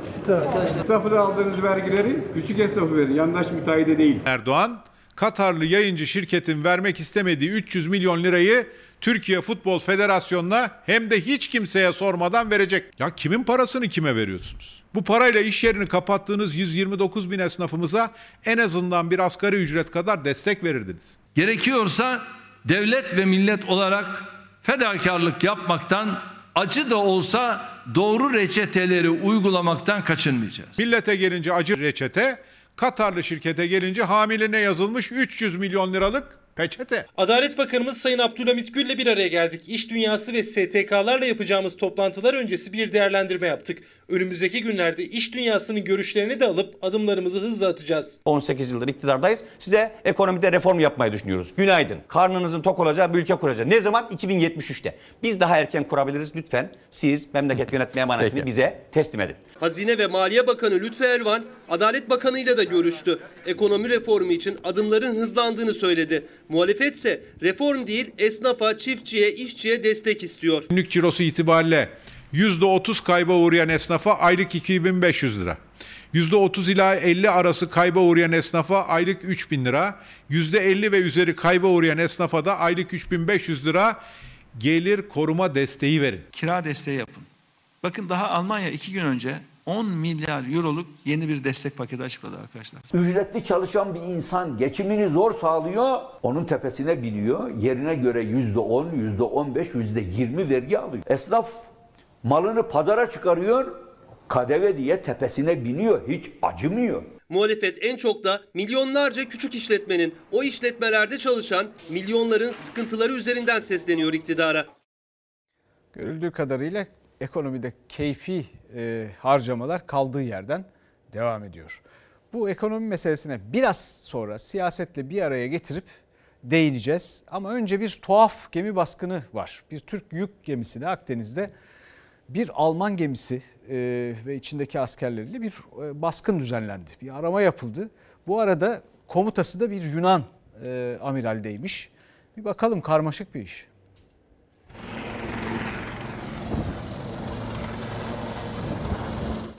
Speaker 35: Esnafına aldığınız vergileri küçük esnafı verin, yandaş müteahhide değil.
Speaker 32: Erdoğan, Katarlı yayıncı şirketin vermek istemediği 300 milyon lirayı Türkiye Futbol Federasyonu'na hem de hiç kimseye sormadan verecek. Ya kimin parasını kime veriyorsunuz? Bu parayla iş yerini kapattığınız 129 bin esnafımıza en azından bir asgari ücret kadar destek verirdiniz.
Speaker 36: Gerekiyorsa devlet ve millet olarak fedakarlık yapmaktan acı da olsa doğru reçeteleri uygulamaktan kaçınmayacağız.
Speaker 32: Millete gelince acı reçete, Katarlı şirkete gelince hamiline yazılmış 300 milyon liralık peçete.
Speaker 20: Adalet Bakanımız Sayın Abdülhamit Gül'le bir araya geldik. İş dünyası ve STK'larla yapacağımız toplantılar öncesi bir değerlendirme yaptık. Önümüzdeki günlerde iş dünyasının görüşlerini de alıp adımlarımızı hızla atacağız.
Speaker 37: 18 yıldır iktidardayız. Size ekonomide reform yapmayı düşünüyoruz. Günaydın. Karnınızın tok olacağı bir ülke kuracağız. Ne zaman? 2073'te. Biz daha erken kurabiliriz. Lütfen siz memleket yönetme emanetini
Speaker 34: Peki.
Speaker 37: bize teslim edin.
Speaker 34: Hazine ve Maliye Bakanı Lütfü Elvan, Adalet Bakanı ile de görüştü. Ekonomi reformu için adımların hızlandığını söyledi. Muhalefet ise reform değil esnafa, çiftçiye, işçiye destek istiyor.
Speaker 32: Günlük cirosu itibariyle %30 kayba uğrayan esnafa aylık 2500 lira. %30 ila 50 arası kayba uğrayan esnafa aylık 3000 lira. %50 ve üzeri kayba uğrayan esnafa da aylık 3500 lira gelir koruma desteği verin.
Speaker 33: Kira desteği yapın. Bakın daha Almanya iki gün önce 10 milyar euroluk yeni bir destek paketi açıkladı arkadaşlar.
Speaker 38: Ücretli çalışan bir insan geçimini zor sağlıyor, onun tepesine biniyor. Yerine göre yüzde on, yüzde on beş, yüzde yirmi vergi alıyor. Esnaf malını pazara çıkarıyor, kadeve diye tepesine biniyor, hiç acımıyor.
Speaker 34: Muhalefet en çok da milyonlarca küçük işletmenin, o işletmelerde çalışan milyonların sıkıntıları üzerinden sesleniyor iktidara.
Speaker 1: Görüldüğü kadarıyla ekonomide keyfi e, harcamalar kaldığı yerden devam ediyor. Bu ekonomi meselesine biraz sonra siyasetle bir araya getirip değineceğiz. Ama önce bir tuhaf gemi baskını var. Bir Türk yük gemisine Akdeniz'de bir Alman gemisi e, ve içindeki askerleriyle bir e, baskın düzenlendi. Bir arama yapıldı. Bu arada komutası da bir Yunan e, amiraldeymiş. Bir bakalım karmaşık bir iş.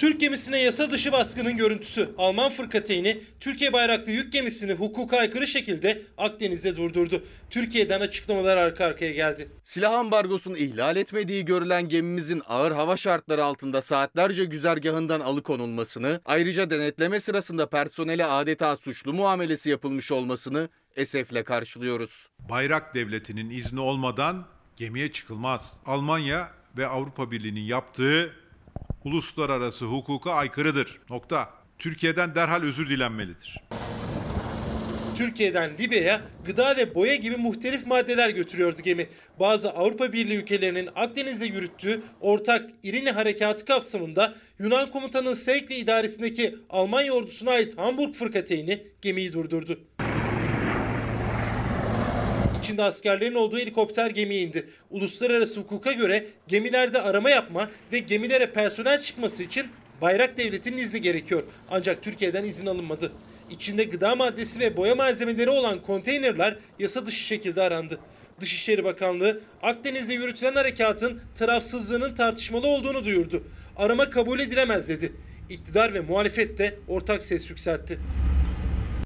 Speaker 20: Türk gemisine yasa dışı baskının görüntüsü. Alman fırkateyni Türkiye bayraklı yük gemisini hukuka aykırı şekilde Akdeniz'de durdurdu. Türkiye'den açıklamalar arka arkaya geldi.
Speaker 3: Silah ambargosunu ihlal etmediği görülen gemimizin ağır hava şartları altında saatlerce güzergahından alıkonulmasını, ayrıca denetleme sırasında personele adeta suçlu muamelesi yapılmış olmasını esefle karşılıyoruz.
Speaker 32: Bayrak devletinin izni olmadan gemiye çıkılmaz. Almanya ve Avrupa Birliği'nin yaptığı uluslararası hukuka aykırıdır. Nokta. Türkiye'den derhal özür dilenmelidir.
Speaker 20: Türkiye'den Libya'ya gıda ve boya gibi muhtelif maddeler götürüyordu gemi. Bazı Avrupa Birliği ülkelerinin Akdeniz'de yürüttüğü ortak İrini harekatı kapsamında Yunan komutanın sevk ve idaresindeki Almanya ordusuna ait Hamburg fırkateyni gemiyi durdurdu. İçinde askerlerin olduğu helikopter gemiye indi. Uluslararası hukuka göre gemilerde arama yapma ve gemilere personel çıkması için bayrak devletinin izni gerekiyor. Ancak Türkiye'den izin alınmadı. İçinde gıda maddesi ve boya malzemeleri olan konteynerler yasa dışı şekilde arandı. Dışişleri Bakanlığı Akdeniz'de yürütülen harekatın tarafsızlığının tartışmalı olduğunu duyurdu. Arama kabul edilemez dedi. İktidar ve muhalefet de ortak ses yükseltti.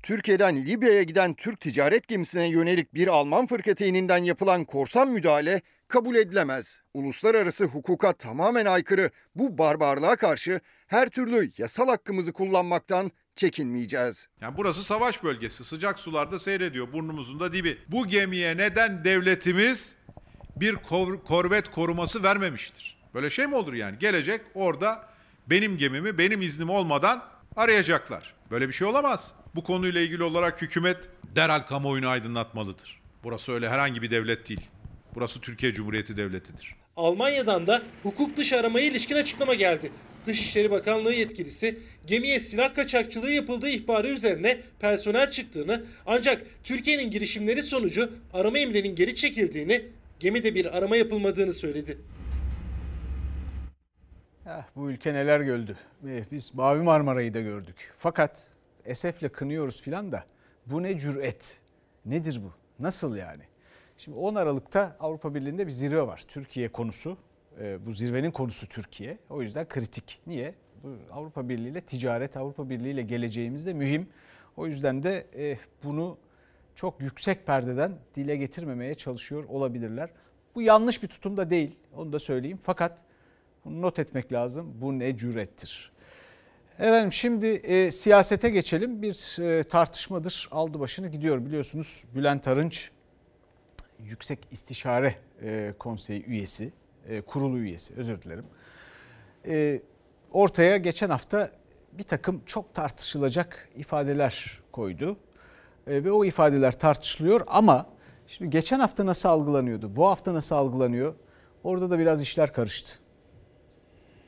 Speaker 6: Türkiye'den Libya'ya giden Türk ticaret gemisine yönelik bir Alman fırkateyninden yapılan korsan müdahale kabul edilemez. Uluslararası hukuka tamamen aykırı bu barbarlığa karşı her türlü yasal hakkımızı kullanmaktan çekinmeyeceğiz.
Speaker 32: Yani burası savaş bölgesi. Sıcak sularda seyrediyor. Burnumuzun da dibi. Bu gemiye neden devletimiz bir kor- korvet koruması vermemiştir? Böyle şey mi olur yani? Gelecek orada benim gemimi benim iznim olmadan arayacaklar. Böyle bir şey olamaz. Bu konuyla ilgili olarak hükümet derhal kamuoyunu aydınlatmalıdır. Burası öyle herhangi bir devlet değil. Burası Türkiye Cumhuriyeti Devleti'dir.
Speaker 20: Almanya'dan da hukuk dışı aramaya ilişkin açıklama geldi. Dışişleri Bakanlığı yetkilisi gemiye silah kaçakçılığı yapıldığı ihbarı üzerine personel çıktığını ancak Türkiye'nin girişimleri sonucu arama emrinin geri çekildiğini, gemide bir arama yapılmadığını söyledi.
Speaker 1: Eh, bu ülke neler gördü. Eh, Biz Mavi Marmara'yı da gördük. Fakat esefle kınıyoruz filan da bu ne cüret? Nedir bu? Nasıl yani? Şimdi 10 Aralık'ta Avrupa Birliği'nde bir zirve var. Türkiye konusu. E, bu zirvenin konusu Türkiye. O yüzden kritik. Niye? Bu Avrupa Birliği ile ticaret, Avrupa Birliği ile geleceğimiz de mühim. O yüzden de e, bunu çok yüksek perdeden dile getirmemeye çalışıyor olabilirler. Bu yanlış bir tutum da değil. Onu da söyleyeyim. Fakat bunu not etmek lazım. Bu ne cürettir. Efendim şimdi e, siyasete geçelim. Bir e, tartışmadır aldı başını gidiyor. Biliyorsunuz Bülent Arınç Yüksek İstişare e, Konseyi üyesi, e, kurulu üyesi özür dilerim. E, ortaya geçen hafta bir takım çok tartışılacak ifadeler koydu. E, ve o ifadeler tartışılıyor ama şimdi geçen hafta nasıl algılanıyordu, bu hafta nasıl algılanıyor? Orada da biraz işler karıştı.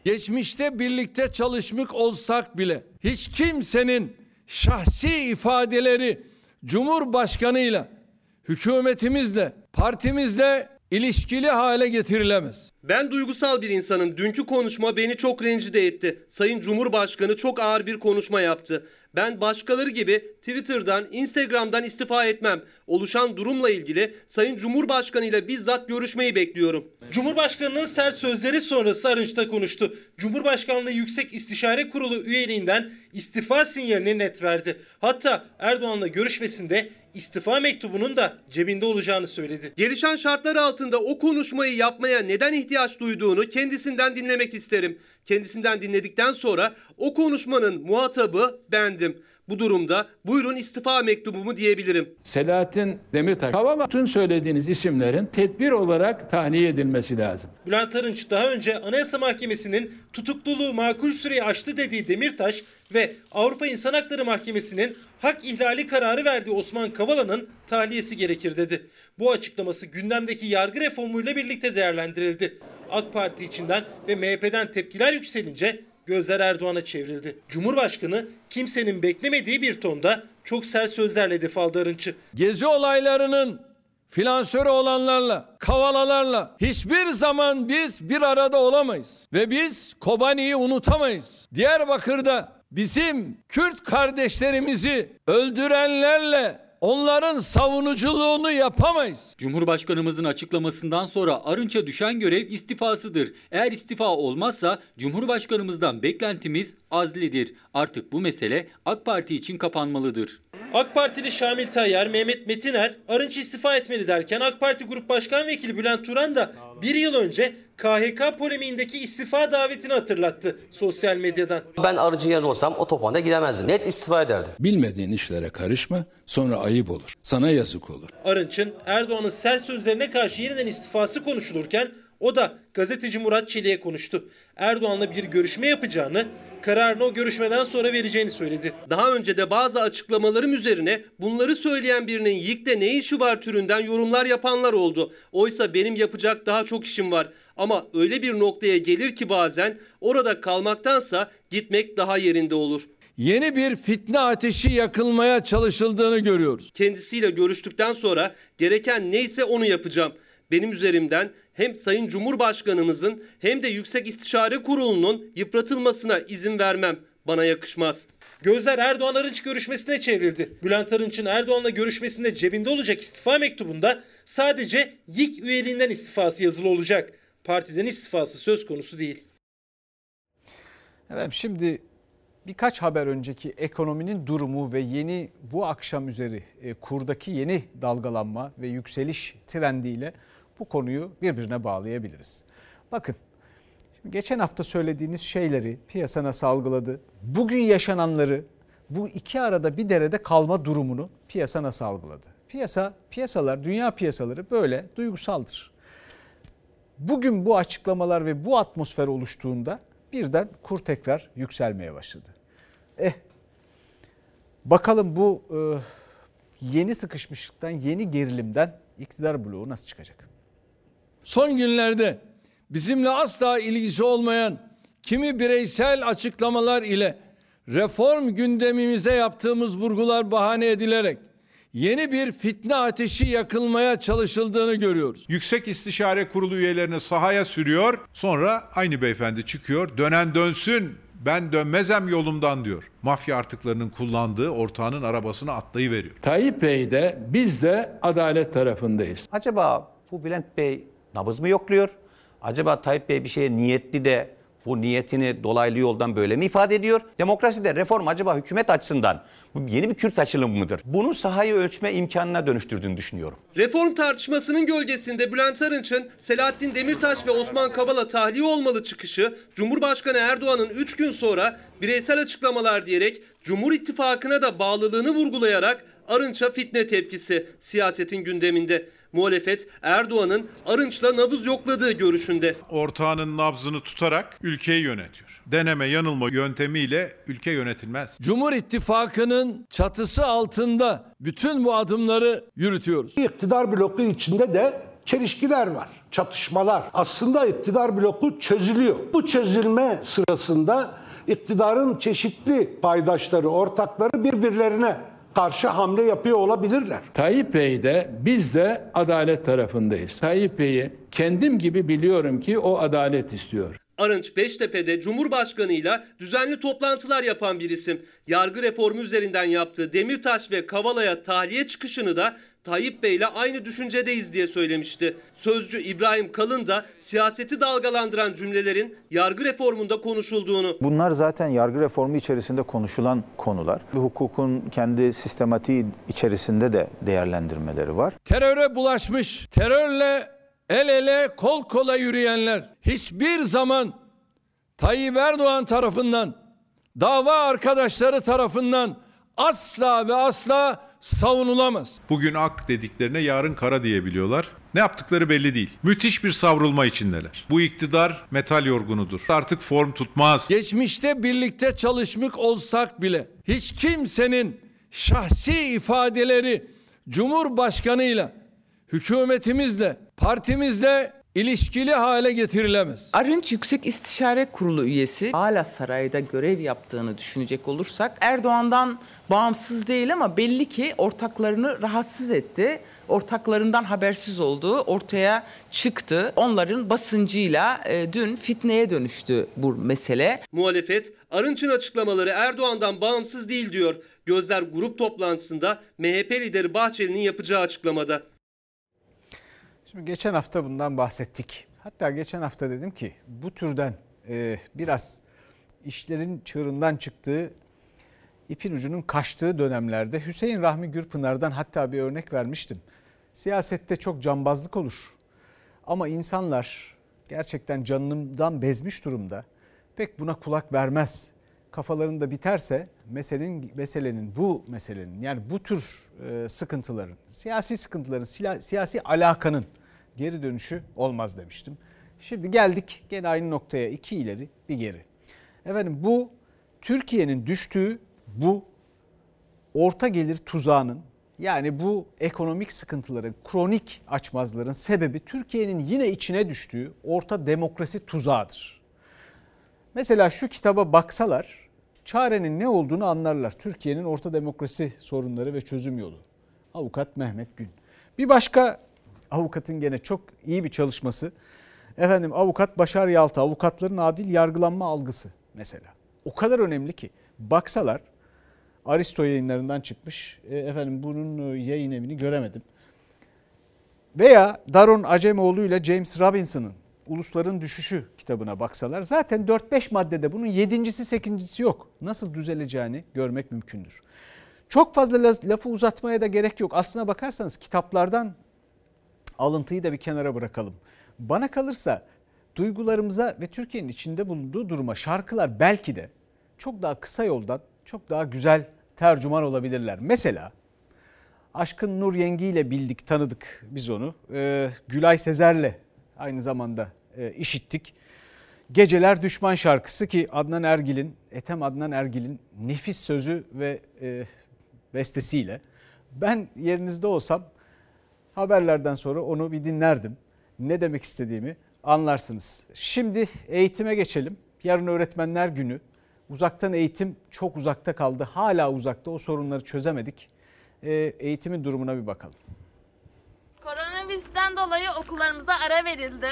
Speaker 36: Geçmişte birlikte çalışmış olsak bile hiç kimsenin şahsi ifadeleri Cumhurbaşkanıyla, hükümetimizle, partimizle ilişkili hale getirilemez.
Speaker 34: Ben duygusal bir insanım. Dünkü konuşma beni çok rencide etti. Sayın Cumhurbaşkanı çok ağır bir konuşma yaptı. Ben başkaları gibi Twitter'dan, Instagram'dan istifa etmem. Oluşan durumla ilgili Sayın Cumhurbaşkanı ile bizzat görüşmeyi bekliyorum.
Speaker 20: Cumhurbaşkanının sert sözleri sonrası Arınç'ta konuştu. Cumhurbaşkanlığı Yüksek İstişare Kurulu üyeliğinden istifa sinyalini net verdi. Hatta Erdoğan'la görüşmesinde istifa mektubunun da cebinde olacağını söyledi.
Speaker 34: Gelişen şartlar altında o konuşmayı yapmaya neden ihtiyaç duyduğunu kendisinden dinlemek isterim. Kendisinden dinledikten sonra o konuşmanın muhatabı bendim. Bu durumda buyurun istifa mektubumu diyebilirim.
Speaker 39: Selahattin Demirtaş, Kavala tüm söylediğiniz isimlerin tedbir olarak tahliye edilmesi lazım.
Speaker 20: Bülent Arınç daha önce Anayasa Mahkemesi'nin tutukluluğu makul süreyi aştı dediği Demirtaş ve Avrupa İnsan Hakları Mahkemesi'nin hak ihlali kararı verdiği Osman Kavala'nın tahliyesi gerekir dedi. Bu açıklaması gündemdeki yargı reformuyla birlikte değerlendirildi. AK Parti içinden ve MHP'den tepkiler yükselince gözler Erdoğan'a çevrildi. Cumhurbaşkanı kimsenin beklemediği bir tonda çok sert sözlerle aldı Arınç'ı.
Speaker 36: Gezi olaylarının finansörü olanlarla, kavalalarla hiçbir zaman biz bir arada olamayız. Ve biz Kobani'yi unutamayız. Diyarbakır'da bizim Kürt kardeşlerimizi öldürenlerle onların savunuculuğunu yapamayız.
Speaker 40: Cumhurbaşkanımızın açıklamasından sonra Arınç'a düşen görev istifasıdır. Eğer istifa olmazsa Cumhurbaşkanımızdan beklentimiz azlidir. Artık bu mesele AK Parti için kapanmalıdır.
Speaker 20: AK Partili Şamil Tayyar, Mehmet Metiner Arınç istifa etmeli derken AK Parti Grup Başkan Vekili Bülent Turan da bir yıl önce KHK polemiğindeki istifa davetini hatırlattı sosyal medyadan.
Speaker 41: Ben arıcı yerinde olsam o toplantıya gidemezdim. Net istifa ederdim.
Speaker 39: Bilmediğin işlere karışma, sonra ayıp olur. Sana yazık olur.
Speaker 20: Arınç'ın Erdoğan'ın sert sözlerine karşı yeniden istifası konuşulurken o da gazeteci Murat Çelik'e konuştu. Erdoğan'la bir görüşme yapacağını, kararını o görüşmeden sonra vereceğini söyledi.
Speaker 34: Daha önce de bazı açıklamalarım üzerine bunları söyleyen birinin YİK'te ne işi var türünden yorumlar yapanlar oldu. Oysa benim yapacak daha çok işim var. Ama öyle bir noktaya gelir ki bazen orada kalmaktansa gitmek daha yerinde olur.
Speaker 36: Yeni bir fitne ateşi yakılmaya çalışıldığını görüyoruz.
Speaker 34: Kendisiyle görüştükten sonra gereken neyse onu yapacağım. Benim üzerimden hem Sayın Cumhurbaşkanımızın hem de Yüksek İstişare Kurulu'nun yıpratılmasına izin vermem. Bana yakışmaz.
Speaker 20: Gözler Erdoğan Arınç görüşmesine çevrildi. Bülent Arınç'ın Erdoğan'la görüşmesinde cebinde olacak istifa mektubunda sadece YİK üyeliğinden istifası yazılı olacak. Partiden istifası söz konusu değil.
Speaker 1: Evet şimdi birkaç haber önceki ekonominin durumu ve yeni bu akşam üzeri e, kurdaki yeni dalgalanma ve yükseliş trendiyle bu konuyu birbirine bağlayabiliriz. Bakın geçen hafta söylediğiniz şeyleri piyasa nasıl algıladı? Bugün yaşananları bu iki arada bir derede kalma durumunu piyasa nasıl algıladı? Piyasa, piyasalar, dünya piyasaları böyle duygusaldır. Bugün bu açıklamalar ve bu atmosfer oluştuğunda birden kur tekrar yükselmeye başladı. Eh bakalım bu e, yeni sıkışmışlıktan, yeni gerilimden iktidar bloğu nasıl çıkacak?
Speaker 36: Son günlerde bizimle asla ilgisi olmayan kimi bireysel açıklamalar ile reform gündemimize yaptığımız vurgular bahane edilerek yeni bir fitne ateşi yakılmaya çalışıldığını görüyoruz.
Speaker 32: Yüksek İstişare Kurulu üyelerini sahaya sürüyor. Sonra aynı beyefendi çıkıyor. Dönen dönsün ben dönmezem yolumdan diyor. Mafya artıklarının kullandığı ortağının arabasına atlayıveriyor.
Speaker 39: Tayyip Bey de biz de adalet tarafındayız.
Speaker 37: Acaba bu Bülent Bey nabız mı yokluyor? Acaba Tayyip Bey bir şeye niyetli de bu niyetini dolaylı yoldan böyle mi ifade ediyor? Demokraside reform acaba hükümet açısından bu yeni bir Kürt açılımı mıdır? Bunu sahayı ölçme imkanına dönüştürdüğünü düşünüyorum.
Speaker 34: Reform tartışmasının gölgesinde Bülent Arınç'ın Selahattin Demirtaş ve Osman Kavala tahliye olmalı çıkışı, Cumhurbaşkanı Erdoğan'ın 3 gün sonra bireysel açıklamalar diyerek Cumhur İttifakı'na da bağlılığını vurgulayarak Arınç'a fitne tepkisi siyasetin gündeminde. Muhalefet Erdoğan'ın Arınç'la nabız yokladığı görüşünde.
Speaker 32: Ortağının nabzını tutarak ülkeyi yönetiyor. Deneme yanılma yöntemiyle ülke yönetilmez.
Speaker 36: Cumhur İttifakı'nın çatısı altında bütün bu adımları yürütüyoruz.
Speaker 42: İktidar bloku içinde de çelişkiler var, çatışmalar. Aslında iktidar bloku çözülüyor. Bu çözülme sırasında iktidarın çeşitli paydaşları, ortakları birbirlerine karşı hamle yapıyor olabilirler.
Speaker 39: Tayyip Bey de biz de adalet tarafındayız. Tayyip Bey'i kendim gibi biliyorum ki o adalet istiyor.
Speaker 34: Arınç Beştepe'de Cumhurbaşkanı'yla düzenli toplantılar yapan bir isim. Yargı reformu üzerinden yaptığı Demirtaş ve Kavala'ya tahliye çıkışını da Tayyip Bey'le aynı düşüncedeyiz diye söylemişti. Sözcü İbrahim Kalın da siyaseti dalgalandıran cümlelerin yargı reformunda konuşulduğunu.
Speaker 43: Bunlar zaten yargı reformu içerisinde konuşulan konular. Hukukun kendi sistematiği içerisinde de değerlendirmeleri var.
Speaker 36: Teröre bulaşmış, terörle el ele kol kola yürüyenler hiçbir zaman Tayyip Erdoğan tarafından, dava arkadaşları tarafından asla ve asla savunulamaz.
Speaker 32: Bugün ak dediklerine yarın kara diyebiliyorlar. Ne yaptıkları belli değil. Müthiş bir savrulma içindeler. Bu iktidar metal yorgunudur. Artık form tutmaz.
Speaker 36: Geçmişte birlikte çalışmak olsak bile hiç kimsenin şahsi ifadeleri Cumhurbaşkanıyla, hükümetimizle, partimizle ilişkili hale getirilemez.
Speaker 44: Arınç Yüksek İstişare Kurulu üyesi hala sarayda görev yaptığını düşünecek olursak Erdoğan'dan bağımsız değil ama belli ki ortaklarını rahatsız etti. Ortaklarından habersiz olduğu ortaya çıktı. Onların basıncıyla e, dün fitneye dönüştü bu mesele.
Speaker 34: Muhalefet Arınç'ın açıklamaları Erdoğan'dan bağımsız değil diyor. Gözler grup toplantısında MHP lideri Bahçeli'nin yapacağı açıklamada.
Speaker 1: Şimdi geçen hafta bundan bahsettik. Hatta geçen hafta dedim ki bu türden e, biraz işlerin çığırından çıktığı, ipin ucunun kaçtığı dönemlerde Hüseyin Rahmi Gürpınar'dan hatta bir örnek vermiştim. Siyasette çok cambazlık olur. Ama insanlar gerçekten canından bezmiş durumda. Pek buna kulak vermez. Kafalarında biterse meselenin meselenin bu meselenin yani bu tür e, sıkıntıların, siyasi sıkıntıların, siyasi alakanın geri dönüşü olmaz demiştim. Şimdi geldik gene aynı noktaya iki ileri bir geri. Efendim bu Türkiye'nin düştüğü bu orta gelir tuzağının yani bu ekonomik sıkıntıların, kronik açmazların sebebi Türkiye'nin yine içine düştüğü orta demokrasi tuzağıdır. Mesela şu kitaba baksalar çarenin ne olduğunu anlarlar. Türkiye'nin orta demokrasi sorunları ve çözüm yolu. Avukat Mehmet Gün. Bir başka avukatın gene çok iyi bir çalışması. Efendim avukat Başar Yalta, avukatların adil yargılanma algısı mesela. O kadar önemli ki baksalar Aristo yayınlarından çıkmış. E, efendim bunun e, yayın evini göremedim. Veya Daron Acemoğlu ile James Robinson'ın Ulusların Düşüşü kitabına baksalar zaten 4-5 maddede bunun yedincisi sekincisi yok. Nasıl düzeleceğini görmek mümkündür. Çok fazla lafı uzatmaya da gerek yok. Aslına bakarsanız kitaplardan alıntıyı da bir kenara bırakalım. Bana kalırsa duygularımıza ve Türkiye'nin içinde bulunduğu duruma şarkılar belki de çok daha kısa yoldan çok daha güzel tercüman olabilirler. Mesela Aşkın Nur Yengi ile bildik, tanıdık biz onu. Ee, Gülay Sezer'le aynı zamanda e, işittik. Geceler Düşman şarkısı ki Adnan Ergil'in, Ethem Adnan Ergil'in nefis sözü ve e, bestesiyle. Ben yerinizde olsam haberlerden sonra onu bir dinlerdim. Ne demek istediğimi anlarsınız. Şimdi eğitime geçelim. Yarın öğretmenler günü. Uzaktan eğitim çok uzakta kaldı. Hala uzakta o sorunları çözemedik. E, eğitimin durumuna bir bakalım.
Speaker 45: Koronavirüsten dolayı okullarımıza ara verildi.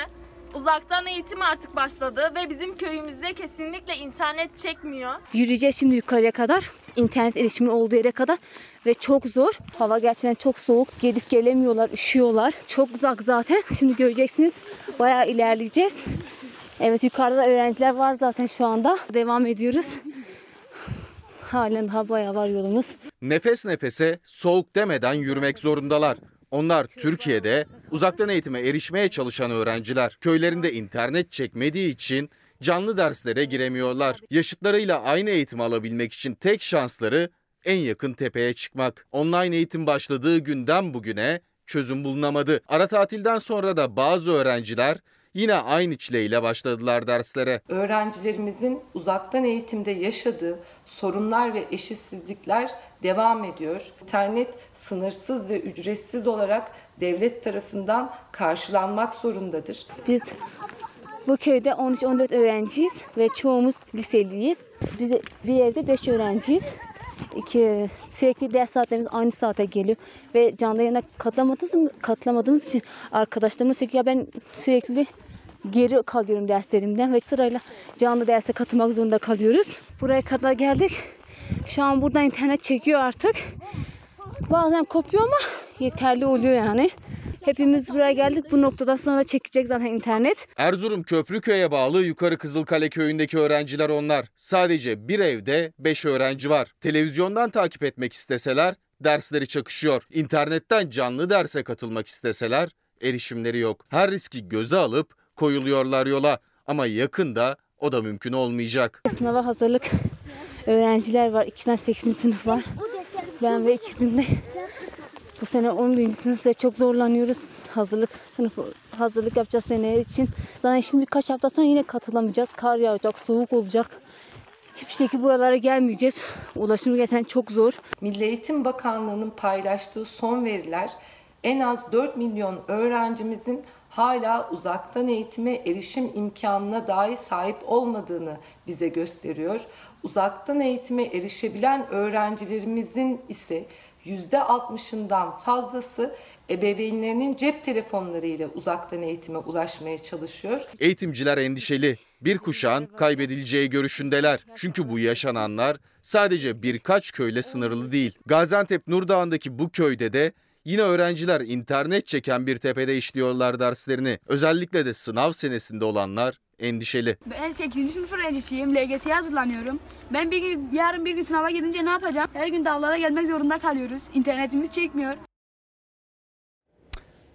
Speaker 45: Uzaktan eğitim artık başladı ve bizim köyümüzde kesinlikle internet çekmiyor.
Speaker 46: Yürüyeceğiz şimdi yukarıya kadar. İnternet erişimin olduğu yere kadar. Ve çok zor. Hava gerçekten çok soğuk. Gidip gelemiyorlar, üşüyorlar. Çok uzak zaten. Şimdi göreceksiniz. Bayağı ilerleyeceğiz. Evet yukarıda da öğrenciler var zaten şu anda. Devam ediyoruz. Halen daha bayağı var yolumuz.
Speaker 3: Nefes nefese soğuk demeden yürümek zorundalar. Onlar Türkiye'de uzaktan eğitime erişmeye çalışan öğrenciler. Köylerinde internet çekmediği için canlı derslere giremiyorlar. Yaşıtlarıyla aynı eğitim alabilmek için tek şansları en yakın tepeye çıkmak. Online eğitim başladığı günden bugüne çözüm bulunamadı. Ara tatilden sonra da bazı öğrenciler yine aynı çileyle başladılar derslere.
Speaker 47: Öğrencilerimizin uzaktan eğitimde yaşadığı sorunlar ve eşitsizlikler devam ediyor. İnternet sınırsız ve ücretsiz olarak devlet tarafından karşılanmak zorundadır.
Speaker 46: Biz bu köyde 13-14 öğrenciyiz ve çoğumuz liseliyiz. Biz bir evde 5 öğrenciyiz. İki, sürekli ders saatlerimiz aynı saate geliyor ve canlı yayına katılamadığımız, katılamadığımız için arkadaşlarımız sürekli ya ben sürekli geri kalıyorum derslerimden ve sırayla canlı derse katılmak zorunda kalıyoruz. Buraya kadar geldik. Şu an burada internet çekiyor artık. Bazen kopuyor ama yeterli oluyor yani. Hepimiz buraya geldik. Bu noktadan sonra çekecek zaten internet.
Speaker 3: Erzurum Köprüköy'e bağlı Yukarı Kızılkale köyündeki öğrenciler onlar. Sadece bir evde 5 öğrenci var. Televizyondan takip etmek isteseler dersleri çakışıyor. İnternetten canlı derse katılmak isteseler erişimleri yok. Her riski göze alıp koyuluyorlar yola ama yakında o da mümkün olmayacak.
Speaker 46: Sınava hazırlık öğrenciler var. 2'den 8. sınıf var. Ben ve ikizim de bu sene 11. sınıf ve çok zorlanıyoruz. Hazırlık sınıfı hazırlık yapacağız seneye için. Zaten şimdi birkaç hafta sonra yine katılamayacağız. Kar yağacak, soğuk olacak. Hiçbir şekilde buralara gelmeyeceğiz. Ulaşım gerçekten çok zor.
Speaker 47: Milli Eğitim Bakanlığı'nın paylaştığı son veriler en az 4 milyon öğrencimizin hala uzaktan eğitime erişim imkanına dahi sahip olmadığını bize gösteriyor. Uzaktan eğitime erişebilen öğrencilerimizin ise %60'ından fazlası ebeveynlerinin cep telefonlarıyla uzaktan eğitime ulaşmaya çalışıyor.
Speaker 3: Eğitimciler endişeli. Bir kuşağın kaybedileceği görüşündeler. Çünkü bu yaşananlar sadece birkaç köyle sınırlı değil. Gaziantep Nurdağ'ındaki bu köyde de yine öğrenciler internet çeken bir tepede işliyorlar derslerini. Özellikle de sınav senesinde olanlar endişeli.
Speaker 48: Ben 8. sınıf öğrencisiyim. LGS'ye hazırlanıyorum. Ben bir gün, yarın bir gün sınava girince ne yapacağım? Her gün dağlara gelmek zorunda kalıyoruz. İnternetimiz çekmiyor.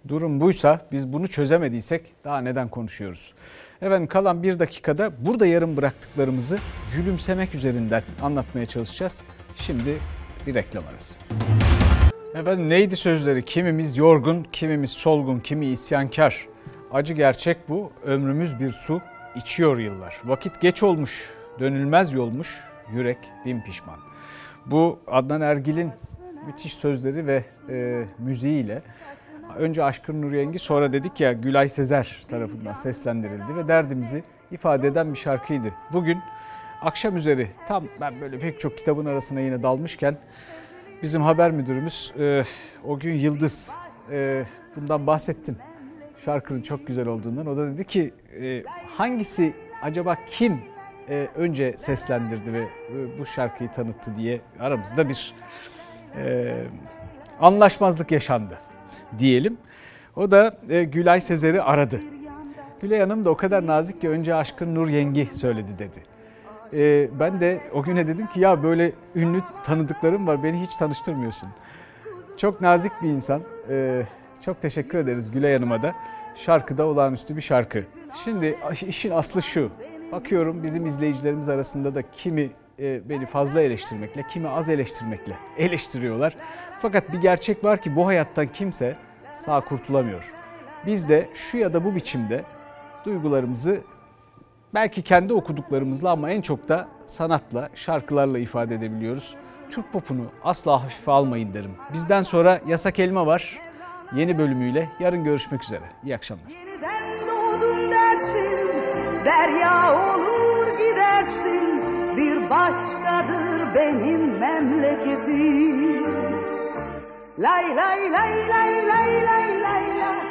Speaker 1: Durum buysa biz bunu çözemediysek daha neden konuşuyoruz? Efendim kalan bir dakikada burada yarım bıraktıklarımızı gülümsemek üzerinden anlatmaya çalışacağız. Şimdi bir reklam arası. Efendim neydi sözleri? Kimimiz yorgun, kimimiz solgun, kimi isyankar. Acı gerçek bu. Ömrümüz bir su, içiyor yıllar. Vakit geç olmuş, dönülmez yolmuş, yürek bin pişman. Bu Adnan Ergil'in müthiş sözleri ve e, müziğiyle önce Aşkın Nur Yengi sonra dedik ya Gülay Sezer tarafından seslendirildi ve derdimizi ifade eden bir şarkıydı. Bugün akşam üzeri tam ben böyle pek çok kitabın arasına yine dalmışken bizim haber müdürümüz e, o gün Yıldız e, bundan bahsettim. Şarkının çok güzel olduğundan. O da dedi ki e, hangisi acaba kim e, önce seslendirdi ve e, bu şarkıyı tanıttı diye aramızda bir e, anlaşmazlık yaşandı diyelim. O da e, Gülay Sezer'i aradı. Gülay Hanım da o kadar nazik ki önce Aşkın Nur Yengi söyledi dedi. E, ben de o güne dedim ki ya böyle ünlü tanıdıklarım var beni hiç tanıştırmıyorsun. Çok nazik bir insan. E, çok teşekkür ederiz Gülay Hanım'a da. Şarkıda olağanüstü bir şarkı. Şimdi işin aslı şu. Bakıyorum bizim izleyicilerimiz arasında da kimi e, beni fazla eleştirmekle, kimi az eleştirmekle eleştiriyorlar. Fakat bir gerçek var ki bu hayattan kimse sağ kurtulamıyor. Biz de şu ya da bu biçimde duygularımızı belki kendi okuduklarımızla ama en çok da sanatla, şarkılarla ifade edebiliyoruz. Türk popunu asla hafife almayın derim. Bizden sonra Yasak Elma var. Yeni bölümüyle yarın görüşmek üzere. İyi akşamlar.
Speaker 49: Yeniden doğdum dersin, derya olur gidersin. Bir başkadır benim memleketim. Lay lay lay lay lay lay lay